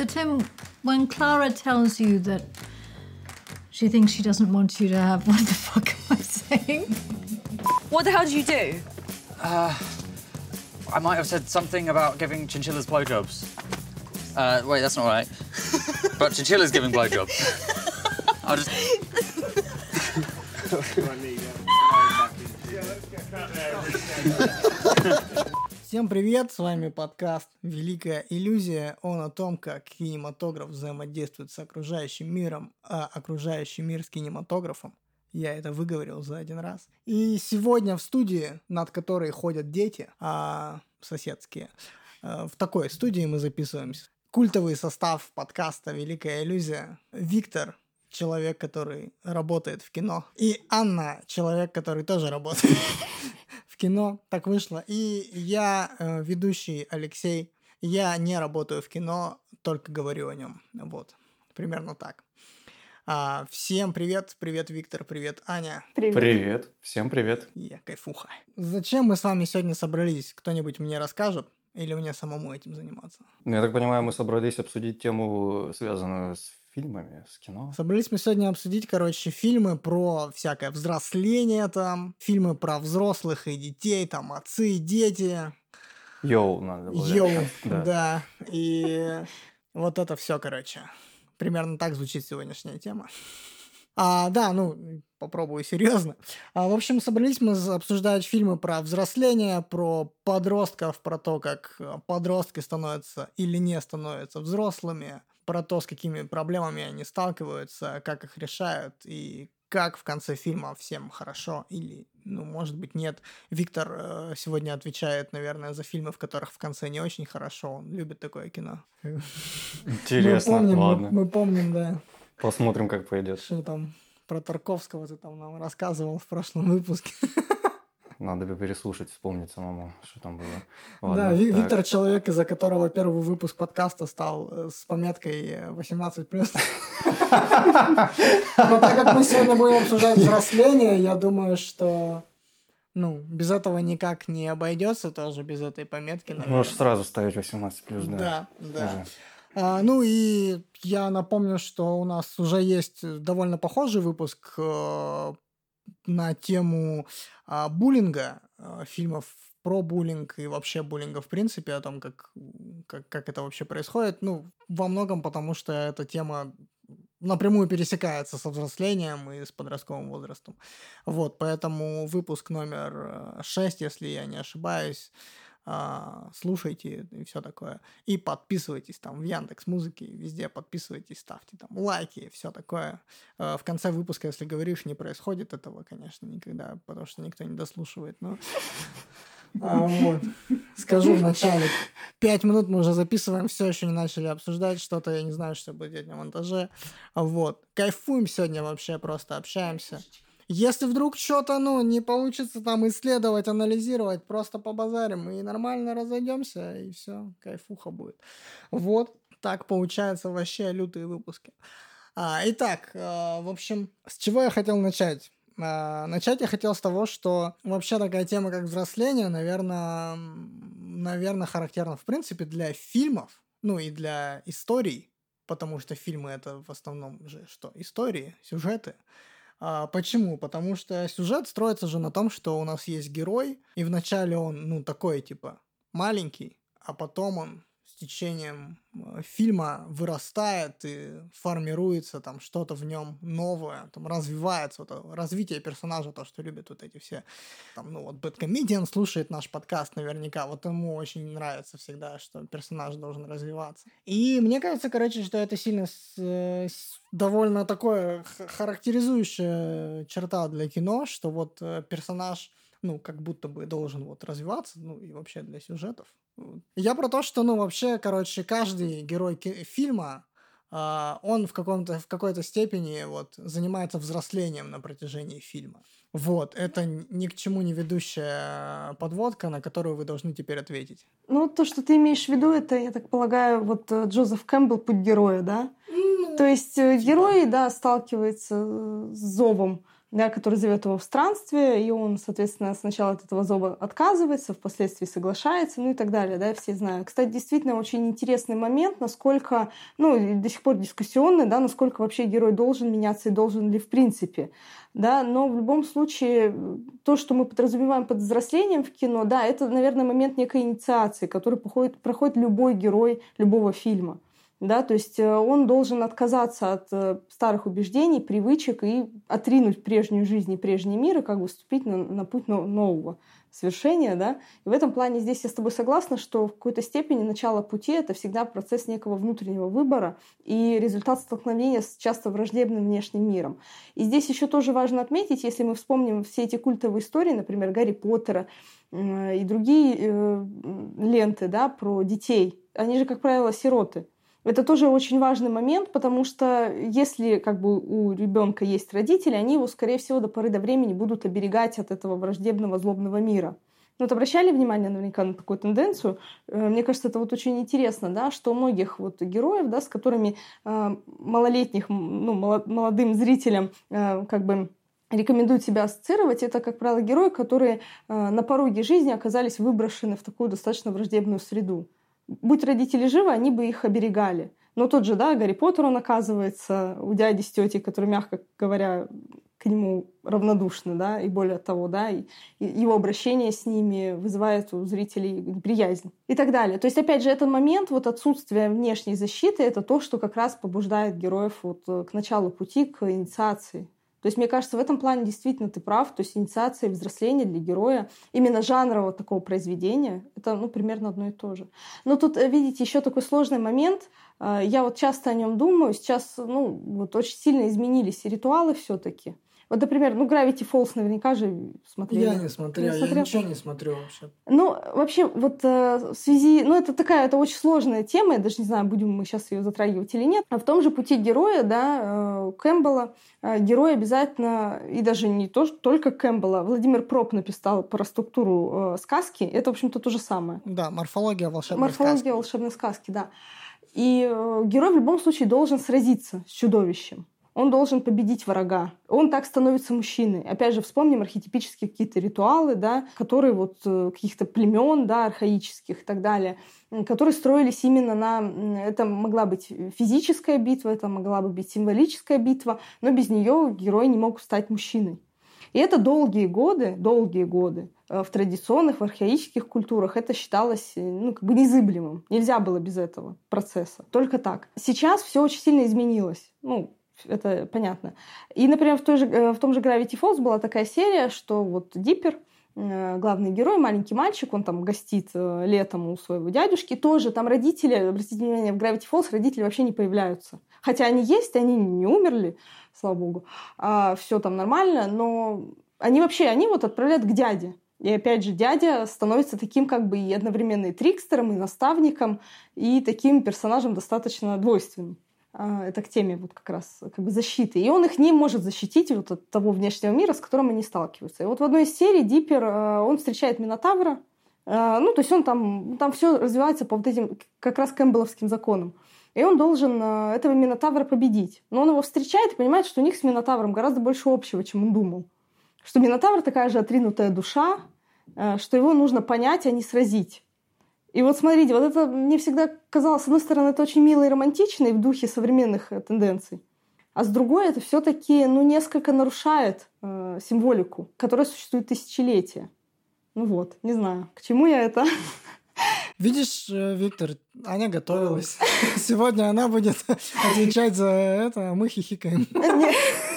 So, Tim, when Clara tells you that she thinks she doesn't want you to have, what the fuck am I saying? What the hell did you do? I might have said something about giving chinchillas blowjobs. Uh, wait, that's not right. but chinchillas giving blowjobs. I'll just. Всем привет, с вами подкаст «Великая иллюзия». Он о том, как кинематограф взаимодействует с окружающим миром, а окружающий мир с кинематографом. Я это выговорил за один раз. И сегодня в студии, над которой ходят дети, а соседские, э, в такой студии мы записываемся. Культовый состав подкаста «Великая иллюзия». Виктор, человек, который работает в кино. И Анна, человек, который тоже работает в кино. Так вышло. И я, э, ведущий Алексей, я не работаю в кино, только говорю о нем. Вот. Примерно так. А, всем привет. Привет, Виктор. Привет, Аня. Привет, всем привет. Я кайфуха. Зачем мы с вами сегодня собрались? Кто-нибудь мне расскажет? Или мне самому этим заниматься? Ну, Я так понимаю, мы собрались обсудить тему, связанную с фильмами, с кино. Собрались мы сегодня обсудить, короче, фильмы про всякое взросление там, фильмы про взрослых и детей, там, отцы и дети. Йоу, надо было. Йоу, Да. да. И вот это все, короче. Примерно так звучит сегодняшняя тема. А, да, ну, попробую серьезно. А, в общем, собрались мы обсуждать фильмы про взросление, про подростков, про то, как э, подростки становятся или не становятся взрослыми, про то, с какими проблемами они сталкиваются, как их решают и как в конце фильма всем хорошо или, ну, может быть, нет. Виктор э, сегодня отвечает, наверное, за фильмы, в которых в конце не очень хорошо. Он любит такое кино. Интересно, мы помним, мы- ладно. Мы, помним, да, Посмотрим, как пойдет. что там про Тарковского ты там нам рассказывал в прошлом выпуске. Надо бы переслушать, вспомнить самому, что там было. да, Ладно, Ви- так. Виктор человек, из-за которого первый выпуск подкаста стал э, с пометкой э, 18+. Но так как мы сегодня будем обсуждать взросление, я думаю, что ну, без этого никак не обойдется тоже, без этой пометки. наверное. Можешь сразу ставить 18 плюс, да. Да, да. Ага. А, ну и я напомню, что у нас уже есть довольно похожий выпуск э, на тему а, буллинга, э, фильмов про буллинг и вообще буллинга в принципе, о том, как, как, как это вообще происходит. Ну, во многом потому, что эта тема напрямую пересекается со взрослением и с подростковым возрастом. Вот, поэтому выпуск номер 6, если я не ошибаюсь, а, слушайте и все такое. И подписывайтесь там в Яндекс Музыке, везде подписывайтесь, ставьте там лайки и все такое. А, В конце выпуска, если говоришь, не происходит этого, конечно, никогда, потому что никто не дослушивает, но... А, вот. Скажу в начале. Пять минут мы уже записываем, все еще не начали обсуждать что-то, я не знаю, что будет делать на монтаже. Вот. Кайфуем сегодня вообще, просто общаемся. Если вдруг что-то, ну, не получится там исследовать, анализировать, просто побазарим и нормально разойдемся, и все, кайфуха будет. Вот, так получается вообще лютые выпуски. А, итак, э, в общем, с чего я хотел начать? А, начать я хотел с того, что вообще такая тема, как взросление, наверное, наверное, характерна, в принципе, для фильмов, ну и для историй, потому что фильмы это в основном же что? Истории, сюжеты. А, почему? Потому что сюжет строится же на том, что у нас есть герой, и вначале он, ну, такой, типа, маленький, а потом он течением э, фильма вырастает и формируется там что-то в нем новое, там развивается, вот это развитие персонажа, то, что любят вот эти все, там, ну вот Бэткомедиан слушает наш подкаст наверняка, вот ему очень нравится всегда, что персонаж должен развиваться. И мне кажется, короче, что это сильно с- э, с- довольно такое характеризующая черта для кино, что вот э, персонаж ну, как будто бы должен вот развиваться, ну, и вообще для сюжетов. Я про то, что, ну, вообще, короче, каждый герой фильма, а, он в, каком-то, в какой-то степени вот занимается взрослением на протяжении фильма. Вот, это ни к чему не ведущая подводка, на которую вы должны теперь ответить. Ну, то, что ты имеешь в виду, это, я так полагаю, вот э, Джозеф Кэмпбелл «Путь героя», да? То есть э, герой, да, сталкивается э, с зовом да, который зовет его в странстве, и он, соответственно, сначала от этого зова отказывается, впоследствии соглашается, ну и так далее, да, все знают. Кстати, действительно очень интересный момент, насколько, ну, до сих пор дискуссионный, да, насколько вообще герой должен меняться и должен ли в принципе, да, но в любом случае то, что мы подразумеваем под взрослением в кино, да, это, наверное, момент некой инициации, который проходит, проходит любой герой любого фильма да, то есть э, он должен отказаться от э, старых убеждений, привычек и отринуть прежнюю жизнь и прежний мир и как бы вступить на, на путь нового свершения, да. И в этом плане здесь я с тобой согласна, что в какой-то степени начало пути — это всегда процесс некого внутреннего выбора и результат столкновения с часто враждебным внешним миром. И здесь еще тоже важно отметить, если мы вспомним все эти культовые истории, например, Гарри Поттера и другие э, ленты, да, про детей, они же, как правило, сироты. Это тоже очень важный момент, потому что если как бы у ребенка есть родители, они его, скорее всего, до поры до времени будут оберегать от этого враждебного, злобного мира. Ну, вот обращали внимание наверняка на такую тенденцию? Э, мне кажется, это вот очень интересно, да, что у многих вот героев, да, с которыми э, малолетних, ну, молодым зрителям э, как бы рекомендуют себя ассоциировать, это, как правило, герои, которые на пороге жизни оказались выброшены в такую достаточно враждебную среду будь родители живы, они бы их оберегали. Но тот же, да, Гарри Поттер, он оказывается у дяди с тетей, которые, мягко говоря, к нему равнодушны, да, и более того, да, и, его обращение с ними вызывает у зрителей неприязнь и так далее. То есть, опять же, этот момент вот отсутствия внешней защиты — это то, что как раз побуждает героев вот к началу пути, к инициации. То есть, мне кажется, в этом плане действительно ты прав. То есть, инициация и взросление для героя именно жанрового такого произведения — это, ну, примерно одно и то же. Но тут, э, видите, еще такой сложный момент. Э, я вот часто о нем думаю. Сейчас, ну, вот очень сильно изменились ритуалы все таки вот, например, ну, Gravity Falls наверняка же смотрели. Я не смотрел, не я ничего не смотрю вообще. Ну, вообще, вот э, в связи... Ну, это такая, это очень сложная тема, я даже не знаю, будем мы сейчас ее затрагивать или нет. А в том же пути героя, да, э, Кэмпбелла, э, герой обязательно, и даже не то, только Кэмпбелла, Владимир Проп написал про структуру э, сказки, это, в общем-то, то же самое. Да, морфология волшебной морфология сказки. Морфология волшебной сказки, да. И э, герой в любом случае должен сразиться с чудовищем он должен победить врага. Он так становится мужчиной. Опять же, вспомним архетипические какие-то ритуалы, да, которые вот э, каких-то племен, да, архаических и так далее, которые строились именно на... Это могла быть физическая битва, это могла бы быть символическая битва, но без нее герой не мог стать мужчиной. И это долгие годы, долгие годы э, в традиционных, в архаических культурах это считалось э, ну, как бы незыблемым. Нельзя было без этого процесса. Только так. Сейчас все очень сильно изменилось. Ну, это понятно. И, например, в, той же, э, в том же Gravity Falls была такая серия, что вот Диппер, э, главный герой, маленький мальчик, он там гостит э, летом у своего дядюшки, тоже там родители, обратите внимание, в Gravity Falls родители вообще не появляются. Хотя они есть, они не умерли, слава богу, а все там нормально, но они вообще, они вот отправляют к дяде. И опять же, дядя становится таким как бы и одновременно и трикстером, и наставником, и таким персонажем достаточно двойственным. А, это к теме вот как раз как бы защиты. И он их не может защитить вот от того внешнего мира, с которым они сталкиваются. И вот в одной из серий Диппер, а, он встречает Минотавра, а, ну, то есть он там, там все развивается по вот этим как раз кэмпбелловским законам. И он должен этого Минотавра победить. Но он его встречает и понимает, что у них с Минотавром гораздо больше общего, чем он думал. Что Минотавр такая же отринутая душа, что его нужно понять, а не сразить. И вот смотрите, вот это мне всегда казалось, с одной стороны, это очень мило и романтично и в духе современных э, тенденций. А с другой, это все-таки ну, несколько нарушает э, символику, которая существует тысячелетия. Ну вот, не знаю, к чему я это. Видишь, э, Виктор, Аня готовилась. Сегодня она будет отвечать за это, а мы хихикаем.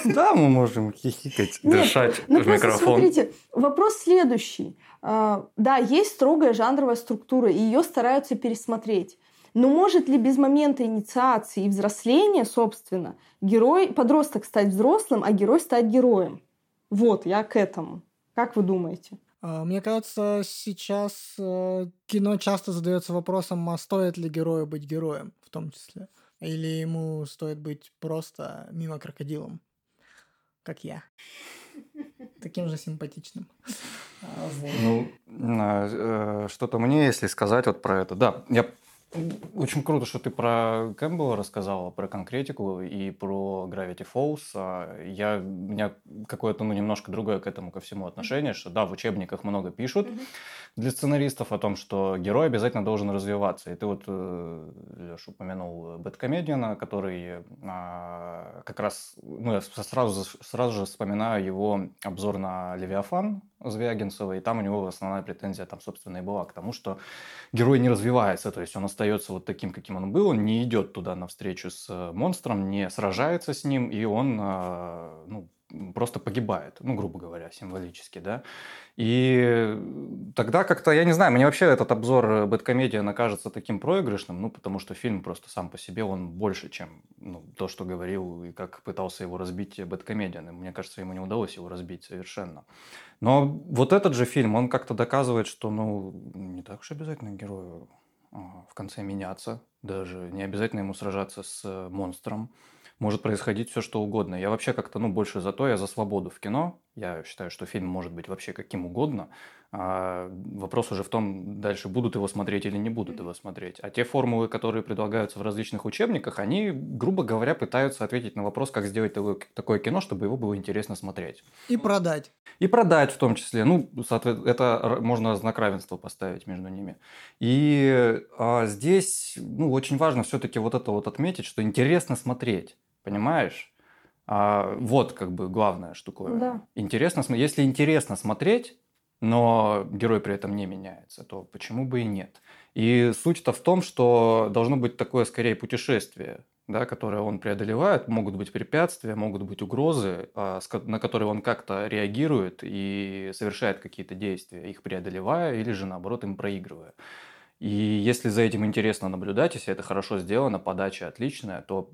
Да, мы можем хихикать, дышать ну в микрофон. Смотрите, вопрос следующий. А, да, есть строгая жанровая структура, и ее стараются пересмотреть. Но может ли без момента инициации и взросления, собственно, герой, подросток стать взрослым, а герой стать героем? Вот, я к этому. Как вы думаете? А, мне кажется, сейчас э, кино часто задается вопросом, а стоит ли герою быть героем в том числе? Или ему стоит быть просто мимо крокодилом, как я таким же симпатичным. А, ну, э, что-то мне, если сказать вот про это. Да, я Очень круто, что ты про Кэмпбелла рассказала, про конкретику и про Gravity Falls. А Я, у меня какое-то, ну, немножко другое к этому ко всему отношение, что да, в учебниках много пишут для сценаристов о том, что герой обязательно должен развиваться. И ты вот, э, Леш, упомянул Бэткомедиана, который а, как раз, ну, я сразу, сразу же вспоминаю его обзор на Левиафан Звягинцева, и там у него основная претензия там, собственно, и была к тому, что герой не развивается, то есть он остается вот таким, каким он был, он не идет туда навстречу с э, монстром, не сражается с ним, и он а, ну, просто погибает, ну, грубо говоря, символически, да. И тогда как-то, я не знаю, мне вообще этот обзор Бэткомедиана кажется таким проигрышным, ну, потому что фильм просто сам по себе, он больше, чем ну, то, что говорил и как пытался его разбить Бэткомедиан. И мне кажется, ему не удалось его разбить совершенно. Но вот этот же фильм, он как-то доказывает, что, ну, не так уж обязательно герою в конце меняться, даже не обязательно ему сражаться с монстром может происходить все что угодно. Я вообще как-то, ну, больше за то, я за свободу в кино. Я считаю, что фильм может быть вообще каким угодно. А вопрос уже в том, дальше будут его смотреть или не будут его смотреть. А те формулы, которые предлагаются в различных учебниках, они, грубо говоря, пытаются ответить на вопрос, как сделать такое кино, чтобы его было интересно смотреть. И продать. И продать в том числе. Ну, соответственно, это можно знак равенства поставить между ними. И а, здесь, ну, очень важно все-таки вот это вот отметить, что интересно смотреть. Понимаешь? А, вот как бы главная штуковина. Да. Интересно, если интересно смотреть, но герой при этом не меняется, то почему бы и нет? И суть-то в том, что должно быть такое скорее путешествие, да, которое он преодолевает. Могут быть препятствия, могут быть угрозы, а, на которые он как-то реагирует и совершает какие-то действия, их преодолевая или же наоборот им проигрывая. И если за этим интересно наблюдать, если это хорошо сделано, подача отличная, то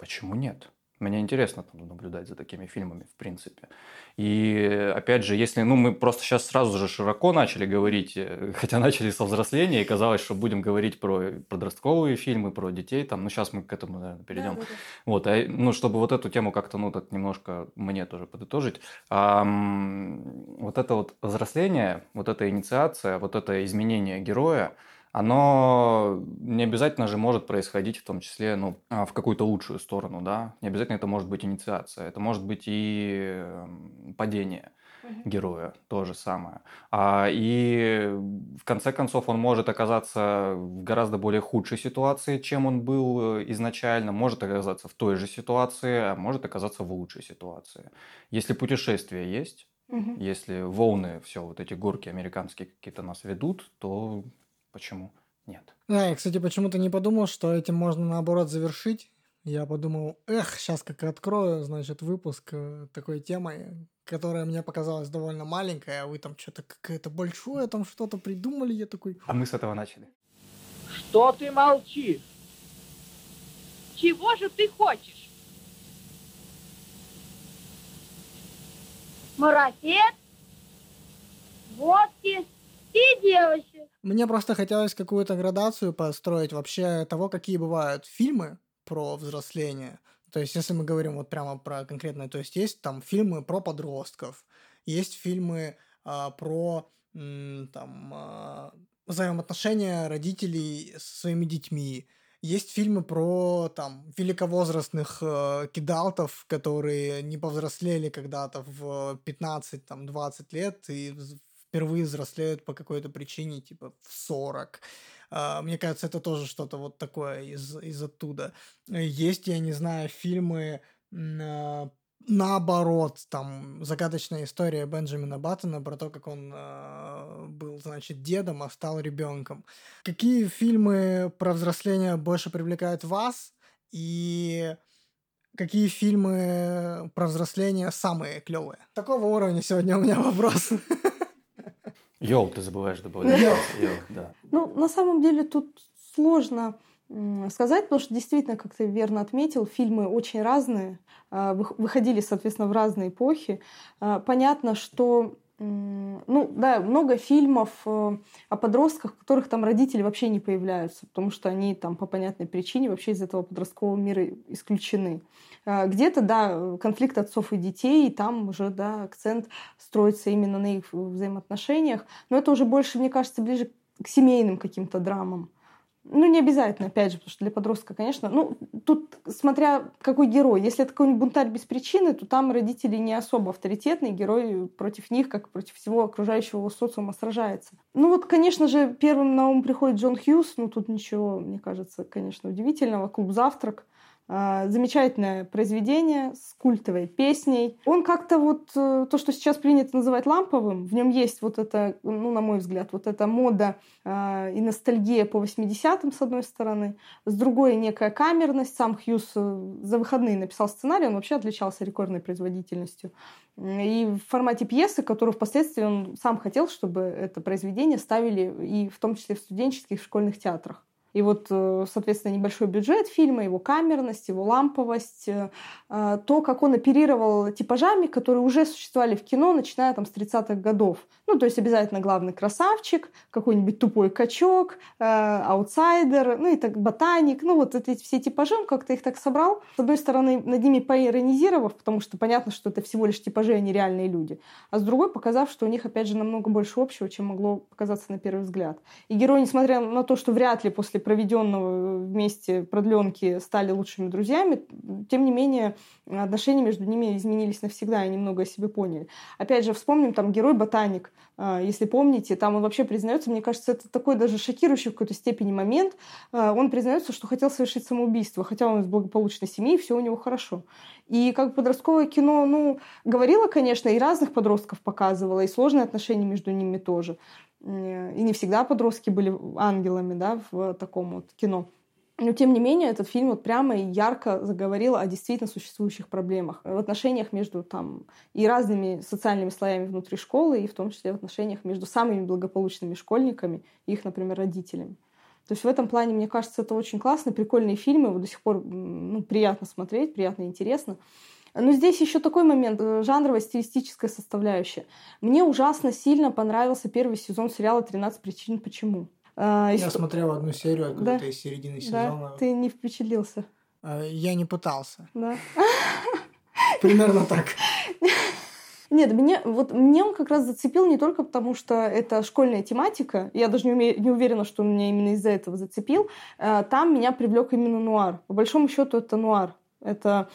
Почему нет? Мне интересно там, наблюдать за такими фильмами, в принципе. И опять же, если ну, мы просто сейчас сразу же широко начали говорить, э, хотя начали со взросления, и казалось, что будем говорить про подростковые фильмы, про детей, там, ну сейчас мы к этому, наверное, перейдем. Да, да, да. Вот, а, ну, чтобы вот эту тему как-то, ну, так немножко мне тоже подытожить, а, вот это вот взросление, вот эта инициация, вот это изменение героя, оно не обязательно же может происходить в том числе ну, а, в какую-то лучшую сторону, да. Не обязательно это может быть инициация, это может быть и эм, падение героя, то же самое. А, и в конце концов он может оказаться в гораздо более худшей ситуации, чем он был э, изначально, может оказаться в той же ситуации, а может оказаться в лучшей ситуации. Если путешествие есть, угу. если волны, все вот эти горки американские какие-то нас ведут, то Почему нет? Да, я, кстати, почему-то не подумал, что этим можно наоборот завершить. Я подумал, эх, сейчас как открою, значит, выпуск э, такой темой, которая мне показалась довольно маленькая, а вы там что-то какое-то большое там что-то придумали, я такой... А мы с этого начали. Что ты молчишь? Чего же ты хочешь? Марафет? Водки? И девочек. Мне просто хотелось какую-то градацию построить вообще того, какие бывают фильмы про взросление. То есть, если мы говорим вот прямо про конкретное, то есть есть там фильмы про подростков, есть фильмы а, про м, там а, взаимоотношения родителей со своими детьми, есть фильмы про там великовозрастных э, кидалтов, которые не повзрослели когда-то в 15-20 лет и впервые взрослеют по какой-то причине, типа в 40. Uh, мне кажется, это тоже что-то вот такое из, из оттуда. Есть, я не знаю, фильмы uh, наоборот, там загадочная история Бенджамина Баттона про то, как он э, был, значит, дедом, а стал ребенком. Какие фильмы про взросление больше привлекают вас? И какие фильмы про взросление самые клевые? Такого уровня сегодня у меня вопрос. Йоу, ты забываешь добавлять. Йоу, да. Ну, на самом деле тут сложно сказать, потому что действительно, как ты верно отметил, фильмы очень разные, а, выходили, соответственно, в разные эпохи. А, понятно, что ну да, много фильмов э, о подростках, в которых там родители вообще не появляются, потому что они там по понятной причине вообще из этого подросткового мира исключены. А, где-то, да, конфликт отцов и детей, и там уже, да, акцент строится именно на их взаимоотношениях, но это уже больше, мне кажется, ближе к семейным каким-то драмам. Ну, не обязательно, опять же, потому что для подростка, конечно. Ну, тут смотря какой герой. Если это какой-нибудь бунтарь без причины, то там родители не особо авторитетные, герой против них, как против всего окружающего социума сражается. Ну вот, конечно же, первым на ум приходит Джон Хьюз, ну тут ничего, мне кажется, конечно, удивительного. Клуб «Завтрак», замечательное произведение с культовой песней. Он как-то вот э, то, что сейчас принято называть ламповым, в нем есть вот это, ну, на мой взгляд, вот эта мода э, и ностальгия по 80-м, с одной стороны, с другой некая камерность. Сам Хьюз э, за выходные написал сценарий, он вообще отличался рекордной производительностью. И в формате пьесы, которую впоследствии он сам хотел, чтобы это произведение ставили и в том числе в студенческих в школьных театрах. И вот, э, соответственно, небольшой бюджет фильма, его камерность, его ламповость, э, э, то, как он оперировал типажами, которые уже существовали в кино, начиная там с 30-х годов. Ну, то есть обязательно главный красавчик, какой-нибудь тупой качок, аутсайдер, ну и так ботаник. Ну, вот эти все типажи, он как-то их так собрал. С одной стороны, над ними поиронизировав, потому что понятно, что это всего лишь типажи, а не реальные люди. А с другой, показав, что у них, опять же, намного больше общего, чем могло показаться на первый взгляд. И герой, несмотря на то, что вряд ли после проведенного вместе продленки стали лучшими друзьями, тем не менее отношения между ними изменились навсегда, и они много о себе поняли. Опять же, вспомним там герой-ботаник, а, если помните, там он вообще признается, мне кажется, это такой даже шокирующий в какой-то степени момент. А, он признается, что хотел совершить самоубийство, хотя он из благополучной семьи, и все у него хорошо. И как подростковое кино, ну, говорило, конечно, и разных подростков показывало, и сложные отношения между ними тоже. И не всегда подростки были ангелами, да, в таком вот кино. Но, тем не менее, этот фильм вот прямо и ярко заговорил о действительно существующих проблемах в отношениях между там и разными социальными слоями внутри школы, и в том числе в отношениях между самыми благополучными школьниками и их, например, родителями. То есть в этом плане, мне кажется, это очень классно, прикольные фильмы, его до сих пор ну, приятно смотреть, приятно и интересно. Но здесь еще такой момент, э, жанровая стилистическая составляющая. Мне ужасно сильно понравился первый сезон сериала «13 причин почему». А, Я смотрел одну серию откуда-то да? из середины сезона. Да? Ты не впечатлился? А, я не пытался. Да. Примерно так. Нет, мне, вот мне он как раз зацепил не только потому, что это школьная тематика, я даже не, уме, не уверена, что он меня именно из-за этого зацепил, а, там меня привлек именно нуар. По большому счету это нуар. Это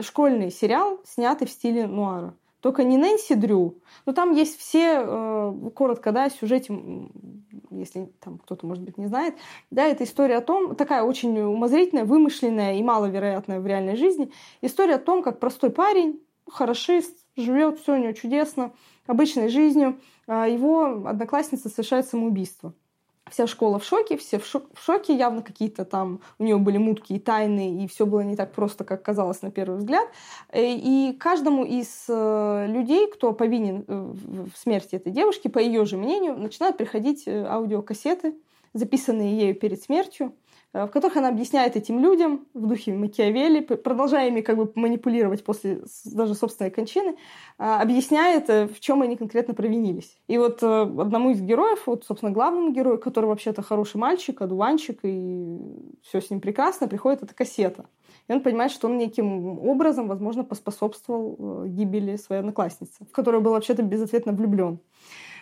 школьный сериал, снятый в стиле нуара. Только не Нэнси Дрю, но там есть все, э, коротко, да, сюжете, если там кто-то, может быть, не знает, да, это история о том, такая очень умозрительная, вымышленная и маловероятная в реальной жизни, история о том, как простой парень, хорошист, живет, все у него чудесно, обычной жизнью, а его одноклассница совершает самоубийство вся школа в шоке, все в, шок, в шоке, явно какие-то там у него были мутки и тайны, и все было не так просто, как казалось на первый взгляд. Э, и каждому из э, людей, кто повинен э, в смерти этой девушки, по ее же мнению, начинают приходить аудиокассеты, записанные ею перед смертью, в которых она объясняет этим людям в духе Макиавелли, продолжая ими как бы манипулировать после даже собственной кончины, э, объясняет, э, в чем они конкретно провинились. И вот одному из героев, вот, собственно, главному герою, который вообще-то хороший мальчик, одуванчик, и все с ним прекрасно, приходит эта кассета. И он понимает, что он неким образом, возможно, поспособствовал гибели своей одноклассницы, в которую был вообще-то безответно влюблен.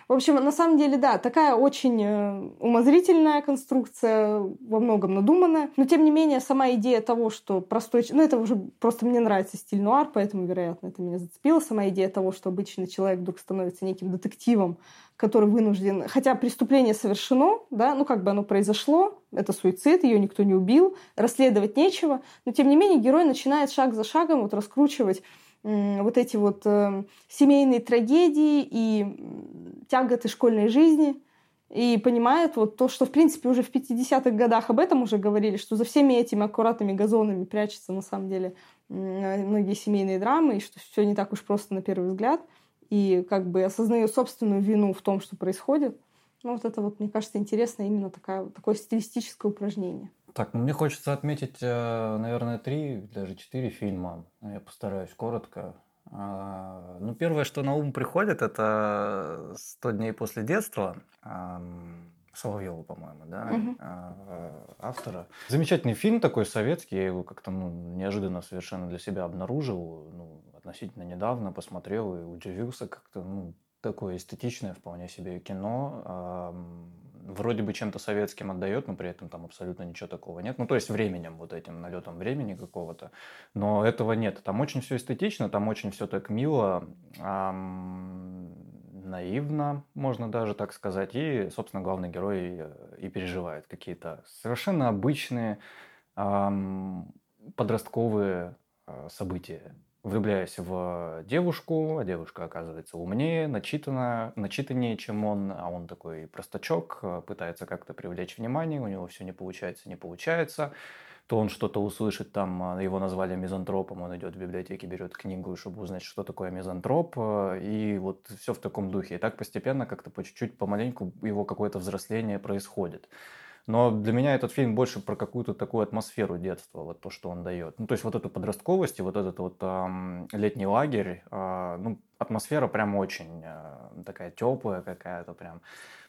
В общем, на самом деле, да, такая очень э, умозрительная конструкция, во многом надуманная. Но, тем не менее, сама идея того, что простой... Ну, это уже просто мне нравится стиль нуар, поэтому, вероятно, это меня зацепило. Сама идея того, что обычный человек вдруг становится неким детективом, который вынужден... Хотя преступление совершено, да, ну, как бы оно произошло, это суицид, ее никто не убил, расследовать нечего. Но, тем не менее, герой начинает шаг за шагом вот раскручивать вот эти вот э, семейные трагедии и тяготы школьной жизни, и понимает вот то, что, в принципе, уже в 50-х годах об этом уже говорили, что за всеми этими аккуратными газонами прячется, на самом деле, многие семейные драмы, и что все не так уж просто на первый взгляд, и как бы осознаю собственную вину в том, что происходит. Ну, вот это вот, мне кажется, интересно именно такая, такое стилистическое упражнение. Так, ну мне хочется отметить, э, наверное, три, даже четыре фильма. Я постараюсь коротко. А, ну, первое, что на ум приходит, это «100 дней после детства». Соловьева, по-моему, да, угу. автора. Замечательный фильм такой советский, я его как-то ну, неожиданно совершенно для себя обнаружил, ну, относительно недавно посмотрел и удивился как-то, ну, такое эстетичное вполне себе кино вроде бы чем-то советским отдает, но при этом там абсолютно ничего такого нет. Ну, то есть временем, вот этим налетом времени какого-то. Но этого нет. Там очень все эстетично, там очень все так мило, эм, наивно, можно даже так сказать. И, собственно, главный герой э, и переживает какие-то совершенно обычные эм, подростковые э, события влюбляясь в девушку, а девушка оказывается умнее, начитана, начитаннее, чем он, а он такой простачок, э, пытается как-то привлечь внимание, у него все не получается, не получается, то он что-то услышит, там э, его назвали мизантропом, он идет в библиотеке, берет книгу, чтобы узнать, что такое мизантроп, э, и вот все в таком духе. И так постепенно, как-то по чуть-чуть, помаленьку его какое-то взросление происходит. Но для меня этот фильм больше про какую-то такую атмосферу детства, вот то, что он дает. Ну, то есть вот эту подростковость и вот этот вот эм, летний лагерь, э, ну, атмосфера прям очень э, такая теплая какая-то, прям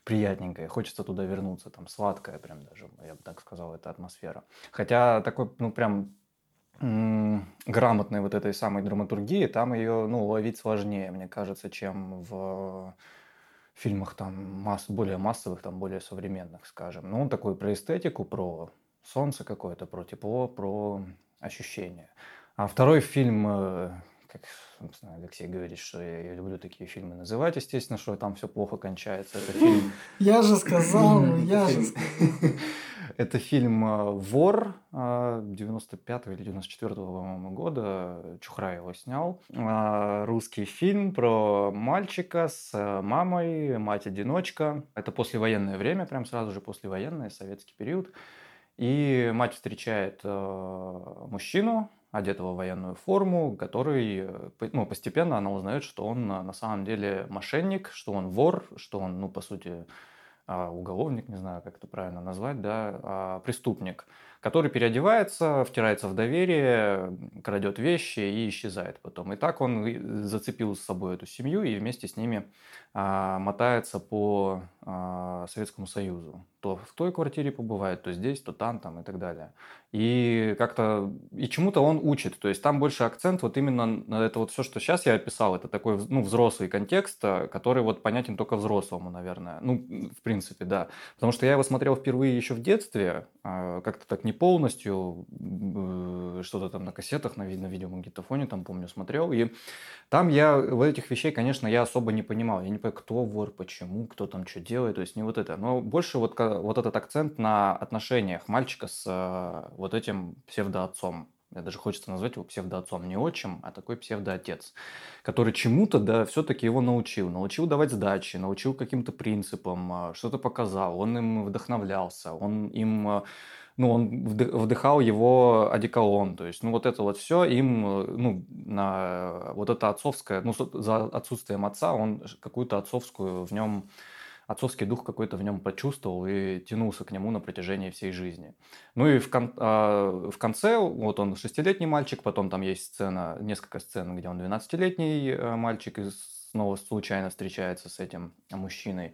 приятненькая. Хочется туда вернуться, там сладкая прям даже, я бы так сказал, эта атмосфера. Хотя такой, ну, прям грамотной вот этой самой драматургии, там ее, ну, ловить сложнее, мне кажется, чем в фильмах там масс, более массовых, там более современных, скажем. Ну, он такой про эстетику, про солнце какое-то, про тепло, про ощущения. А второй фильм, э, как Алексей говорит, что я, я люблю такие фильмы называть, естественно, что там все плохо кончается. Это фильм... Я же сказал, я же сказал. Это фильм э, «Вор» 95 э, или 94 по-моему, года. Чухра его снял. Э, русский фильм про мальчика с мамой, мать-одиночка. Это послевоенное время, прям сразу же послевоенное, советский период. И мать встречает мужчину, одетого в военную форму, который ну, постепенно она узнает, что он на самом деле мошенник, что он вор, что он, ну, по сути, уголовник, не знаю, как это правильно назвать, да, а, преступник, который переодевается, втирается в доверие, крадет вещи и исчезает потом. И так он зацепил с собой эту семью и вместе с ними а, мотается по Советскому Союзу. То в той квартире побывает, то здесь, то там, там и так далее. И как-то и чему-то он учит. То есть там больше акцент вот именно на это вот все, что сейчас я описал, это такой ну, взрослый контекст, который вот понятен только взрослому, наверное. Ну, в принципе, да. Потому что я его смотрел впервые еще в детстве, как-то так не полностью, э, что-то там на кассетах, на, на видеомагнитофоне, там, помню, смотрел. И там я в этих вещей, конечно, я особо не понимал. Я не понимаю, кто вор, почему, кто там что делает, то есть не вот это. Но больше вот, вот этот акцент на отношениях мальчика с э, вот этим псевдоотцом. Мне даже хочется назвать его псевдоотцом, не отчим, а такой псевдоотец, который чему-то, да, все-таки его научил. Научил давать сдачи, научил каким-то принципам, э, что-то показал, он им вдохновлялся, он им э, ну, он вдыхал его одеколон, то есть, ну, вот это вот все им, ну, на вот это отцовское, ну, за отсутствием отца он какую-то отцовскую в нем, отцовский дух какой-то в нем почувствовал и тянулся к нему на протяжении всей жизни. Ну и в, кон, а, в конце, вот он шестилетний мальчик, потом там есть сцена, несколько сцен, где он 12-летний э, мальчик и снова случайно встречается с этим мужчиной.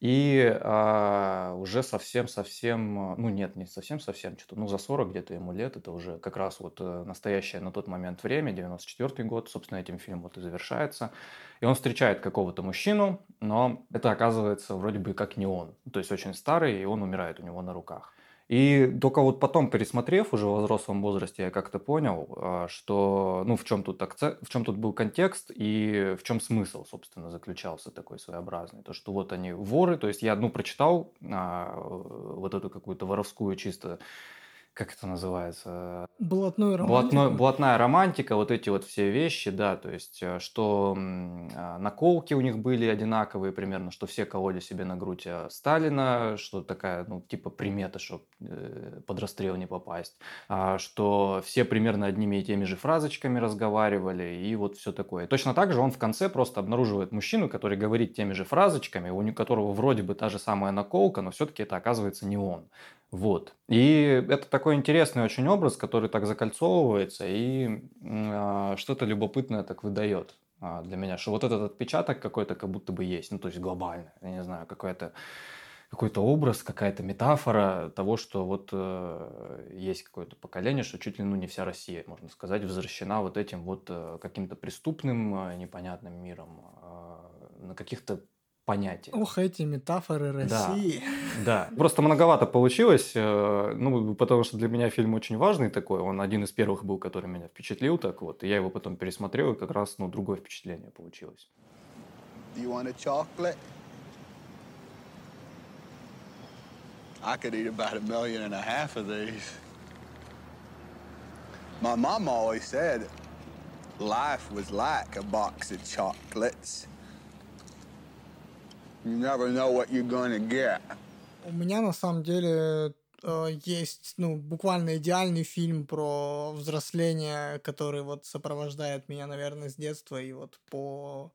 И а, уже совсем-совсем, ну нет, не совсем-совсем, что-то, ну за 40 где-то ему лет, это уже как раз вот э, настоящее на тот момент время, 94 год, собственно, этим фильм вот и завершается. И он встречает какого-то мужчину, но это оказывается вроде бы как не он, то есть очень старый, и он умирает у него на руках. И только вот потом, пересмотрев уже в взрослом возрасте, я как-то понял, а, что, ну, в чем тут акцент, в чем тут был контекст и в чем смысл, собственно, заключался такой своеобразный. То, что вот они воры, то есть я, ну, прочитал а, вот эту какую-то воровскую чисто как это называется? Блатной романтика. Блатной, блатная романтика, вот эти вот все вещи, да, то есть, э, что а, наколки у них были одинаковые примерно, что все кололи себе на грудь э, Сталина, что такая, ну, типа примета, чтобы э, под расстрел не попасть, а, что все примерно одними и теми же фразочками разговаривали, и вот все такое. точно так же он в конце просто обнаруживает мужчину, который говорит теми же фразочками, у которого вроде бы та же самая наколка, но все-таки это оказывается не он. Вот. И это такой интересный очень образ, который так закольцовывается и э, что-то любопытное так выдает э, для меня, что вот этот отпечаток какой-то как будто бы есть, ну то есть глобально, я не знаю, какой-то какой-то образ, какая-то метафора того, что вот э, есть какое-то поколение, что чуть ли ну не вся Россия, можно сказать, возвращена вот этим вот э, каким-то преступным, э, непонятным миром, э, на каких-то понятие. Ох, эти метафоры Да. России. Да, просто многовато получилось, э, ну, потому что для меня фильм очень важный такой, он один из первых был, который меня впечатлил, так вот, и я его потом пересмотрел, и как раз, ну, другое впечатление получилось. Do you want a chocolate? I could eat about a million and a half of these. My mom always said life was like a box of chocolates. Never know what you're gonna get. У меня на самом деле э, есть, ну, буквально идеальный фильм про взросление, который вот сопровождает меня, наверное, с детства и вот по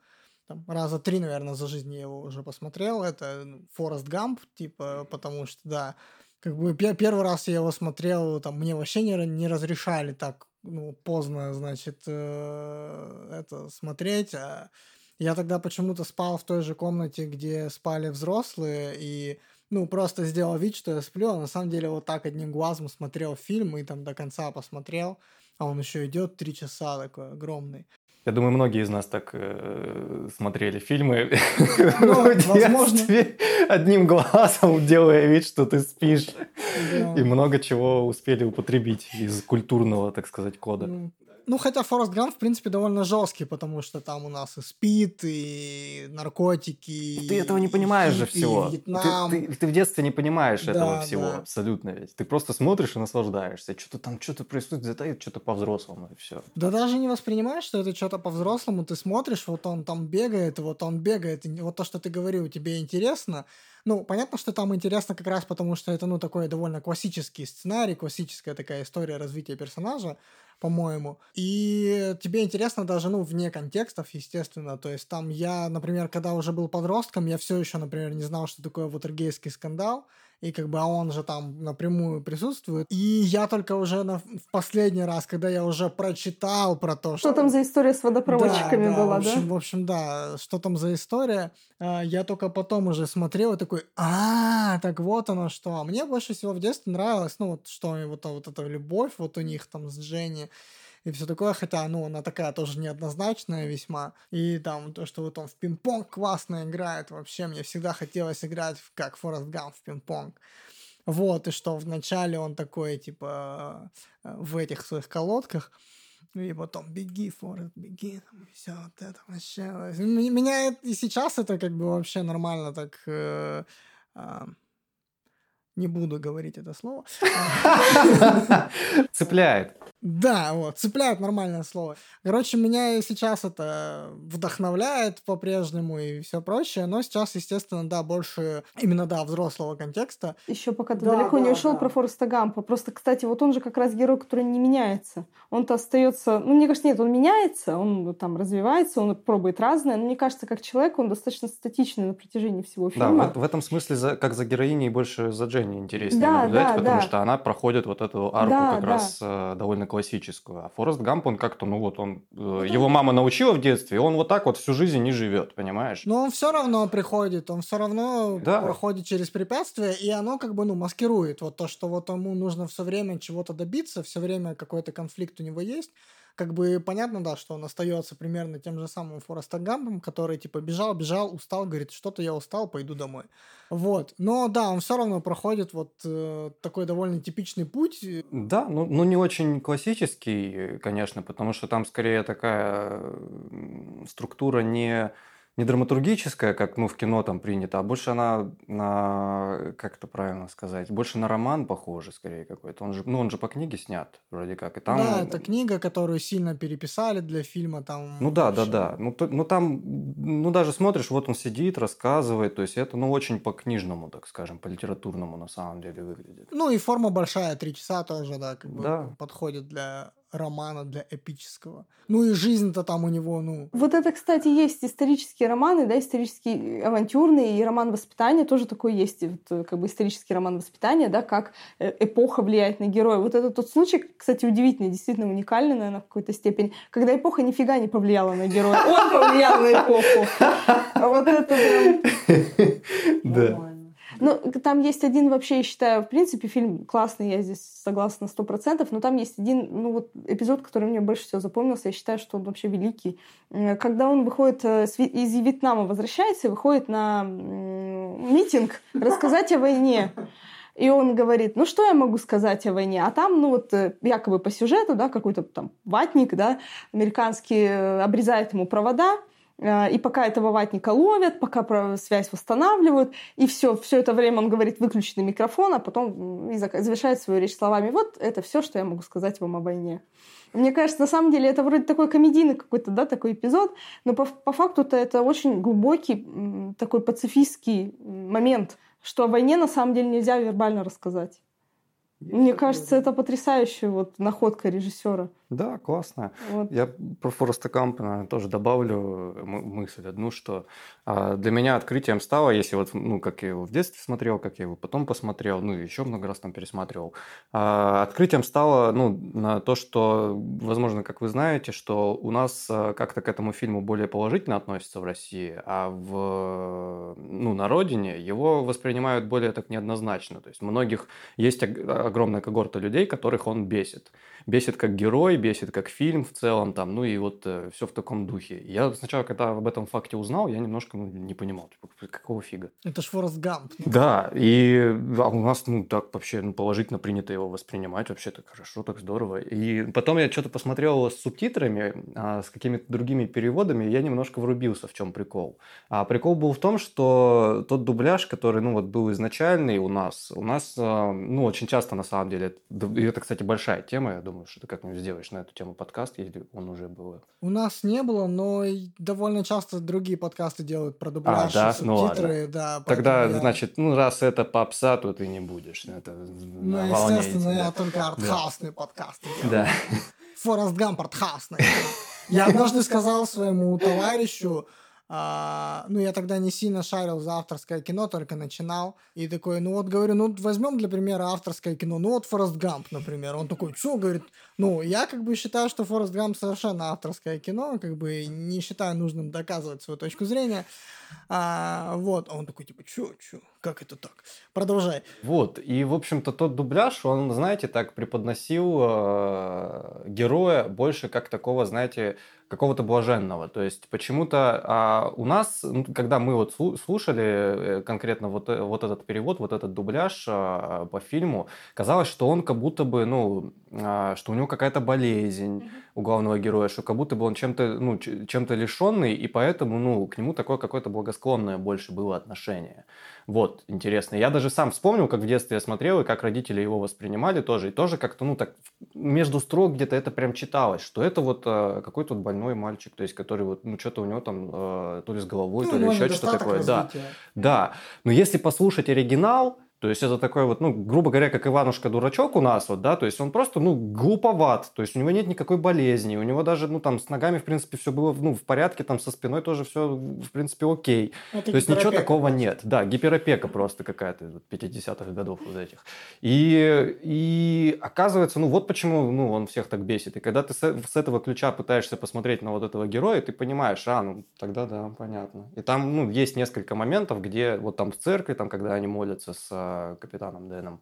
там, раза три, наверное, за жизнь я его уже посмотрел. Это ну, Форест Гамп, типа, потому что, да, как бы пе- первый раз я его смотрел, там, мне вообще не, не разрешали так, ну, поздно, значит, э, это смотреть, а я тогда почему-то спал в той же комнате, где спали взрослые, и, ну, просто сделал вид, что я сплю, а на самом деле вот так одним глазом смотрел фильм и там до конца посмотрел, а он еще идет три часа такой огромный. Я думаю, многие из нас так э, смотрели фильмы Ну, в возможно. детстве, одним глазом делая вид, что ты спишь. Да. И много чего успели употребить из культурного, так сказать, кода. Ну, Ну, хотя Форест Гамп, в принципе, довольно жесткий, потому что там у нас и спид, и наркотики. Ты этого не и- понимаешь и- же и всего. Ты, Вьетнам. ты- ты в детстве не понимаешь Да, этого всего да. абсолютно ведь. Ты просто смотришь и наслаждаешься. Что-то там, что-то происходит, это что-то по-взрослому, и все. Да даже не воспринимаешь, что это что-то по-взрослому. Ты смотришь, вот он там бегает, вот он бегает. и вот то, что ты говорил, тебе интересно. Ну, понятно, что там интересно как раз потому, что это, ну, такой довольно классический сценарий, классическая такая история развития персонажа, по-моему. И тебе интересно даже, ну, вне контекстов, естественно. То есть там я, например, когда уже был подростком, я все еще, например, не знал, что такое вотергейский скандал. И как бы а он же там напрямую присутствует. И я только уже на, в последний раз, когда я уже прочитал про то, что... Что там за история с водопроводчиками Да, да, была, в да? общем, в общем, да, что там за история, а, я только потом уже смотрел и такой, а, так вот оно что. А Мне больше всего в детстве нравилось, ну, вот что вот, вот эта любовь вот у них там с Дженни и все такое, хотя, ну, она такая тоже неоднозначная весьма. И там то, что вот он в пинг-понг классно играет, вообще мне всегда хотелось играть в, как Форест Гамп в пинг-понг. Вот, и что вначале он такой, типа, э, в этих своих колодках, и потом беги, Форест, беги, все вот это вообще. Меня и сейчас это как бы вообще нормально так... э, а, не буду говорить это слово. Цепляет. Да, вот, цепляет нормальное слово. Короче, меня и сейчас это вдохновляет по-прежнему и все прочее, но сейчас, естественно, да, больше именно, да, взрослого контекста. Еще пока ты Да, далеко не да, ушел да. про Фореста Гампа. Просто, кстати, вот он же как раз герой, который не меняется. Он-то остается... Ну, мне кажется, нет, он меняется, он там развивается, он пробует разное. Но мне кажется, как человек, он достаточно статичный на протяжении всего Да, фильма. в, в этом смысле, за- как за героиней, больше за Дженни интереснее Да, наблюдать, да, потому да. что она проходит вот эту арку Да, как да. раз э, довольно классическую. А Форест Гамп, он как-то, ну вот, он, э, его мама научила в детстве, и он вот так вот всю жизнь не живет, понимаешь? Но он все равно приходит, он все равно Да. проходит через препятствия, и оно как бы, ну, маскирует вот то, что вот ему нужно все время чего-то добиться, все время какой-то конфликт у него есть. Как бы понятно, да, что он остается примерно тем же самым Форестом Гампом, который типа бежал, бежал, устал, говорит, что-то я устал, пойду домой. Вот. Но да, он все равно проходит вот э, такой довольно типичный путь. Да, ну, ну не очень классический, э, конечно, потому что там скорее такая м, структура не, не драматургическая, как ну, в кино там принято, а больше она на, как это правильно сказать, больше на роман похоже скорее какой-то. Он же, ну, он же по книге снят вроде как. И там, Да, это книга, которую сильно переписали для фильма. Там Ну да, да, да. Ну, то- ну там, ну даже смотришь, вот он сидит, рассказывает, то есть это, ну, очень по книжному, так скажем, по литературному на самом деле выглядит. Ну и форма большая, три часа тоже, да, как бы Да. подходит для романа, для эпического. Ну и жизнь-то там у него, ну... Вот это, кстати, есть исторические романы, да, исторические авантюрные, и роман воспитания тоже такой есть, вот, э, как бы исторический роман воспитания, да, как э, эпоха влияет на героя. Вот это тот случай, кстати, удивительный, действительно уникальный, наверное, в какой-то степени, когда эпоха нифига не повлияла на героя. Он повлиял на эпоху. А вот это прям... Да. Ну, там есть один вообще, я считаю, в принципе, фильм классный, я здесь согласна сто процентов, но там есть один, ну вот эпизод, который мне больше всего запомнился, я считаю, что он вообще великий. Когда он выходит э, из Вьетнама, возвращается и выходит на митинг рассказать о войне. И он говорит, ну что я могу сказать о войне? А там, ну вот, э, якобы по сюжету, да, какой-то там ватник, да, американский э, обрезает ему провода, и пока этого ватника ловят, пока связь восстанавливают, и все, все это время он говорит выключенный микрофон, а потом и завершает свою речь словами, вот это все, что я могу сказать вам о войне. Мне кажется, на самом деле это вроде такой комедийный какой-то, да, такой эпизод, но по, по факту-то это очень глубокий такой пацифистский момент, что о войне на самом деле нельзя вербально рассказать. Мне кажется, это потрясающая вот находка режиссера. Да, классно. Вот. Я про Фореста Кампа тоже добавлю м- мысль одну, что а, для меня открытием стало, если вот, ну, как я его в детстве смотрел, как я его потом посмотрел, ну, еще много раз там пересматривал, а, открытием стало, ну, на то, что, возможно, как вы знаете, что у нас а, как-то к этому фильму более положительно относятся в России, а в, ну, на родине его воспринимают более так неоднозначно. То есть многих есть ог- огромная когорта людей, которых он бесит. Бесит как герой, бесит как фильм в целом, там, ну и вот все в таком духе. Я сначала, когда об этом факте узнал, я немножко ну, не понимал, типа, какого фига. Это ж Форест Гамп. Да, и а у нас, ну, так вообще ну, положительно принято его воспринимать, вообще так хорошо, так здорово. И потом я что-то посмотрел его с субтитрами, а, с какими-то другими переводами, и я немножко врубился, в чем прикол. А прикол был в том, что тот дубляж, который, ну, вот был изначальный у нас, у нас, а, ну, очень часто, на самом деле, это- и это, кстати, большая тема, я думаю, что ты как-нибудь сделаешь на эту тему подкаст, если он уже был. У нас не было, но довольно часто другие подкасты делают про дубляж, да? и Ну субтитры, да. Тогда, я- значит, ну, раз это попса, то ты не будешь. Это Ну, на волне естественно, я да. только артхаусные подкасты делаю. Да. Форест Гамп артхаусный. Я однажды сказал своему товарищу, а, ну, я тогда не сильно шарил за авторское кино, только начинал. И такой, ну вот, говорю, ну, возьмем для примера авторское кино. Ну, вот Форест Гамп, например. Он такой, что, говорит, ну, я как бы считаю, что Форест Гамп совершенно авторское кино, как бы не считаю нужным доказывать свою точку зрения. А, вот, а он такой, типа, чё, чё, как это так? Продолжай. Вот, и, в общем-то, тот дубляж, он, знаете, так преподносил э, героя больше как такого, знаете, какого-то блаженного. То есть почему-то а, у нас, ну, когда мы вот слу- слушали э, конкретно вот, э- вот этот перевод, вот этот дубляж а, по фильму, казалось, что он как будто бы, ну, а, что у него какая-то болезнь у главного героя, что как будто бы он чем-то, ну, чем-то лишенный, и поэтому, ну, к нему такое какое-то благосклонное больше было отношение. Вот, интересно. Я даже сам вспомнил, как в детстве я смотрел, и как родители его воспринимали тоже. И тоже как-то, ну, так между строк где-то это прям читалось, что это вот э, какой-то вот больной мальчик, то есть, который вот, ну, что-то у него там э, то ли с головой, Ну, то ли еще что-то такое. Да, развития. да. Но если послушать оригинал, то есть это такой вот, ну, грубо говоря, как Иванушка-дурачок у нас, вот, да, то есть он просто, ну, глуповат, то есть у него нет никакой болезни, у него даже, ну, там, с ногами, в принципе, все было, ну, в порядке, там, со спиной тоже все, в принципе, окей. Это То есть ничего такого нет. Да, гиперопека просто какая-то вот 50-х годов вот этих. И, и оказывается, ну вот почему ну, он всех так бесит. И когда ты с, с этого ключа пытаешься посмотреть на вот этого героя, ты понимаешь, а, ну тогда да, понятно. И там ну, есть несколько моментов, где вот там в церкви, там, когда они молятся с а, капитаном Дэном,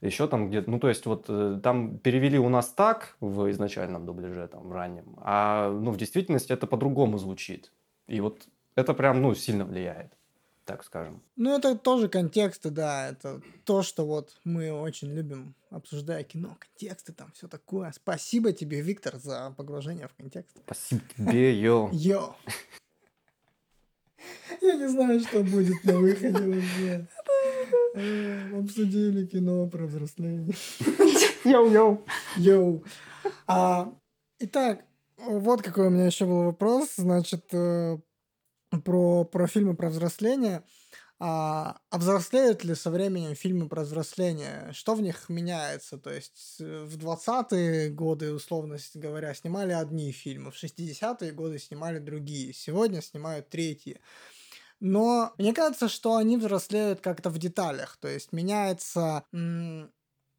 еще там где-то, ну то есть вот э, там перевели у нас так в изначальном дубляже, там в раннем, а ну в действительности это по-другому звучит. И вот это прям, ну, сильно влияет, так скажем. Ну, это тоже контексты, да, это то, что вот мы очень любим, обсуждая кино, контексты там, все такое. Спасибо тебе, Виктор, за погружение в контекст. Спасибо тебе, йо. Йо! Я не знаю, что будет на выходе вообще. Э, Обсудили кино про взросление. Йоу-йоу. Йоу. А, итак, вот какой у меня еще был вопрос. Значит, э, про, про фильмы про взросление. А, а взрослеют ли со временем фильмы про взросление? Что в них меняется? То есть э, в 20-е годы, условно говоря, снимали одни фильмы, в 60-е годы снимали другие, сегодня снимают третьи. Но мне кажется, что они взрослеют как-то в деталях. То есть меняется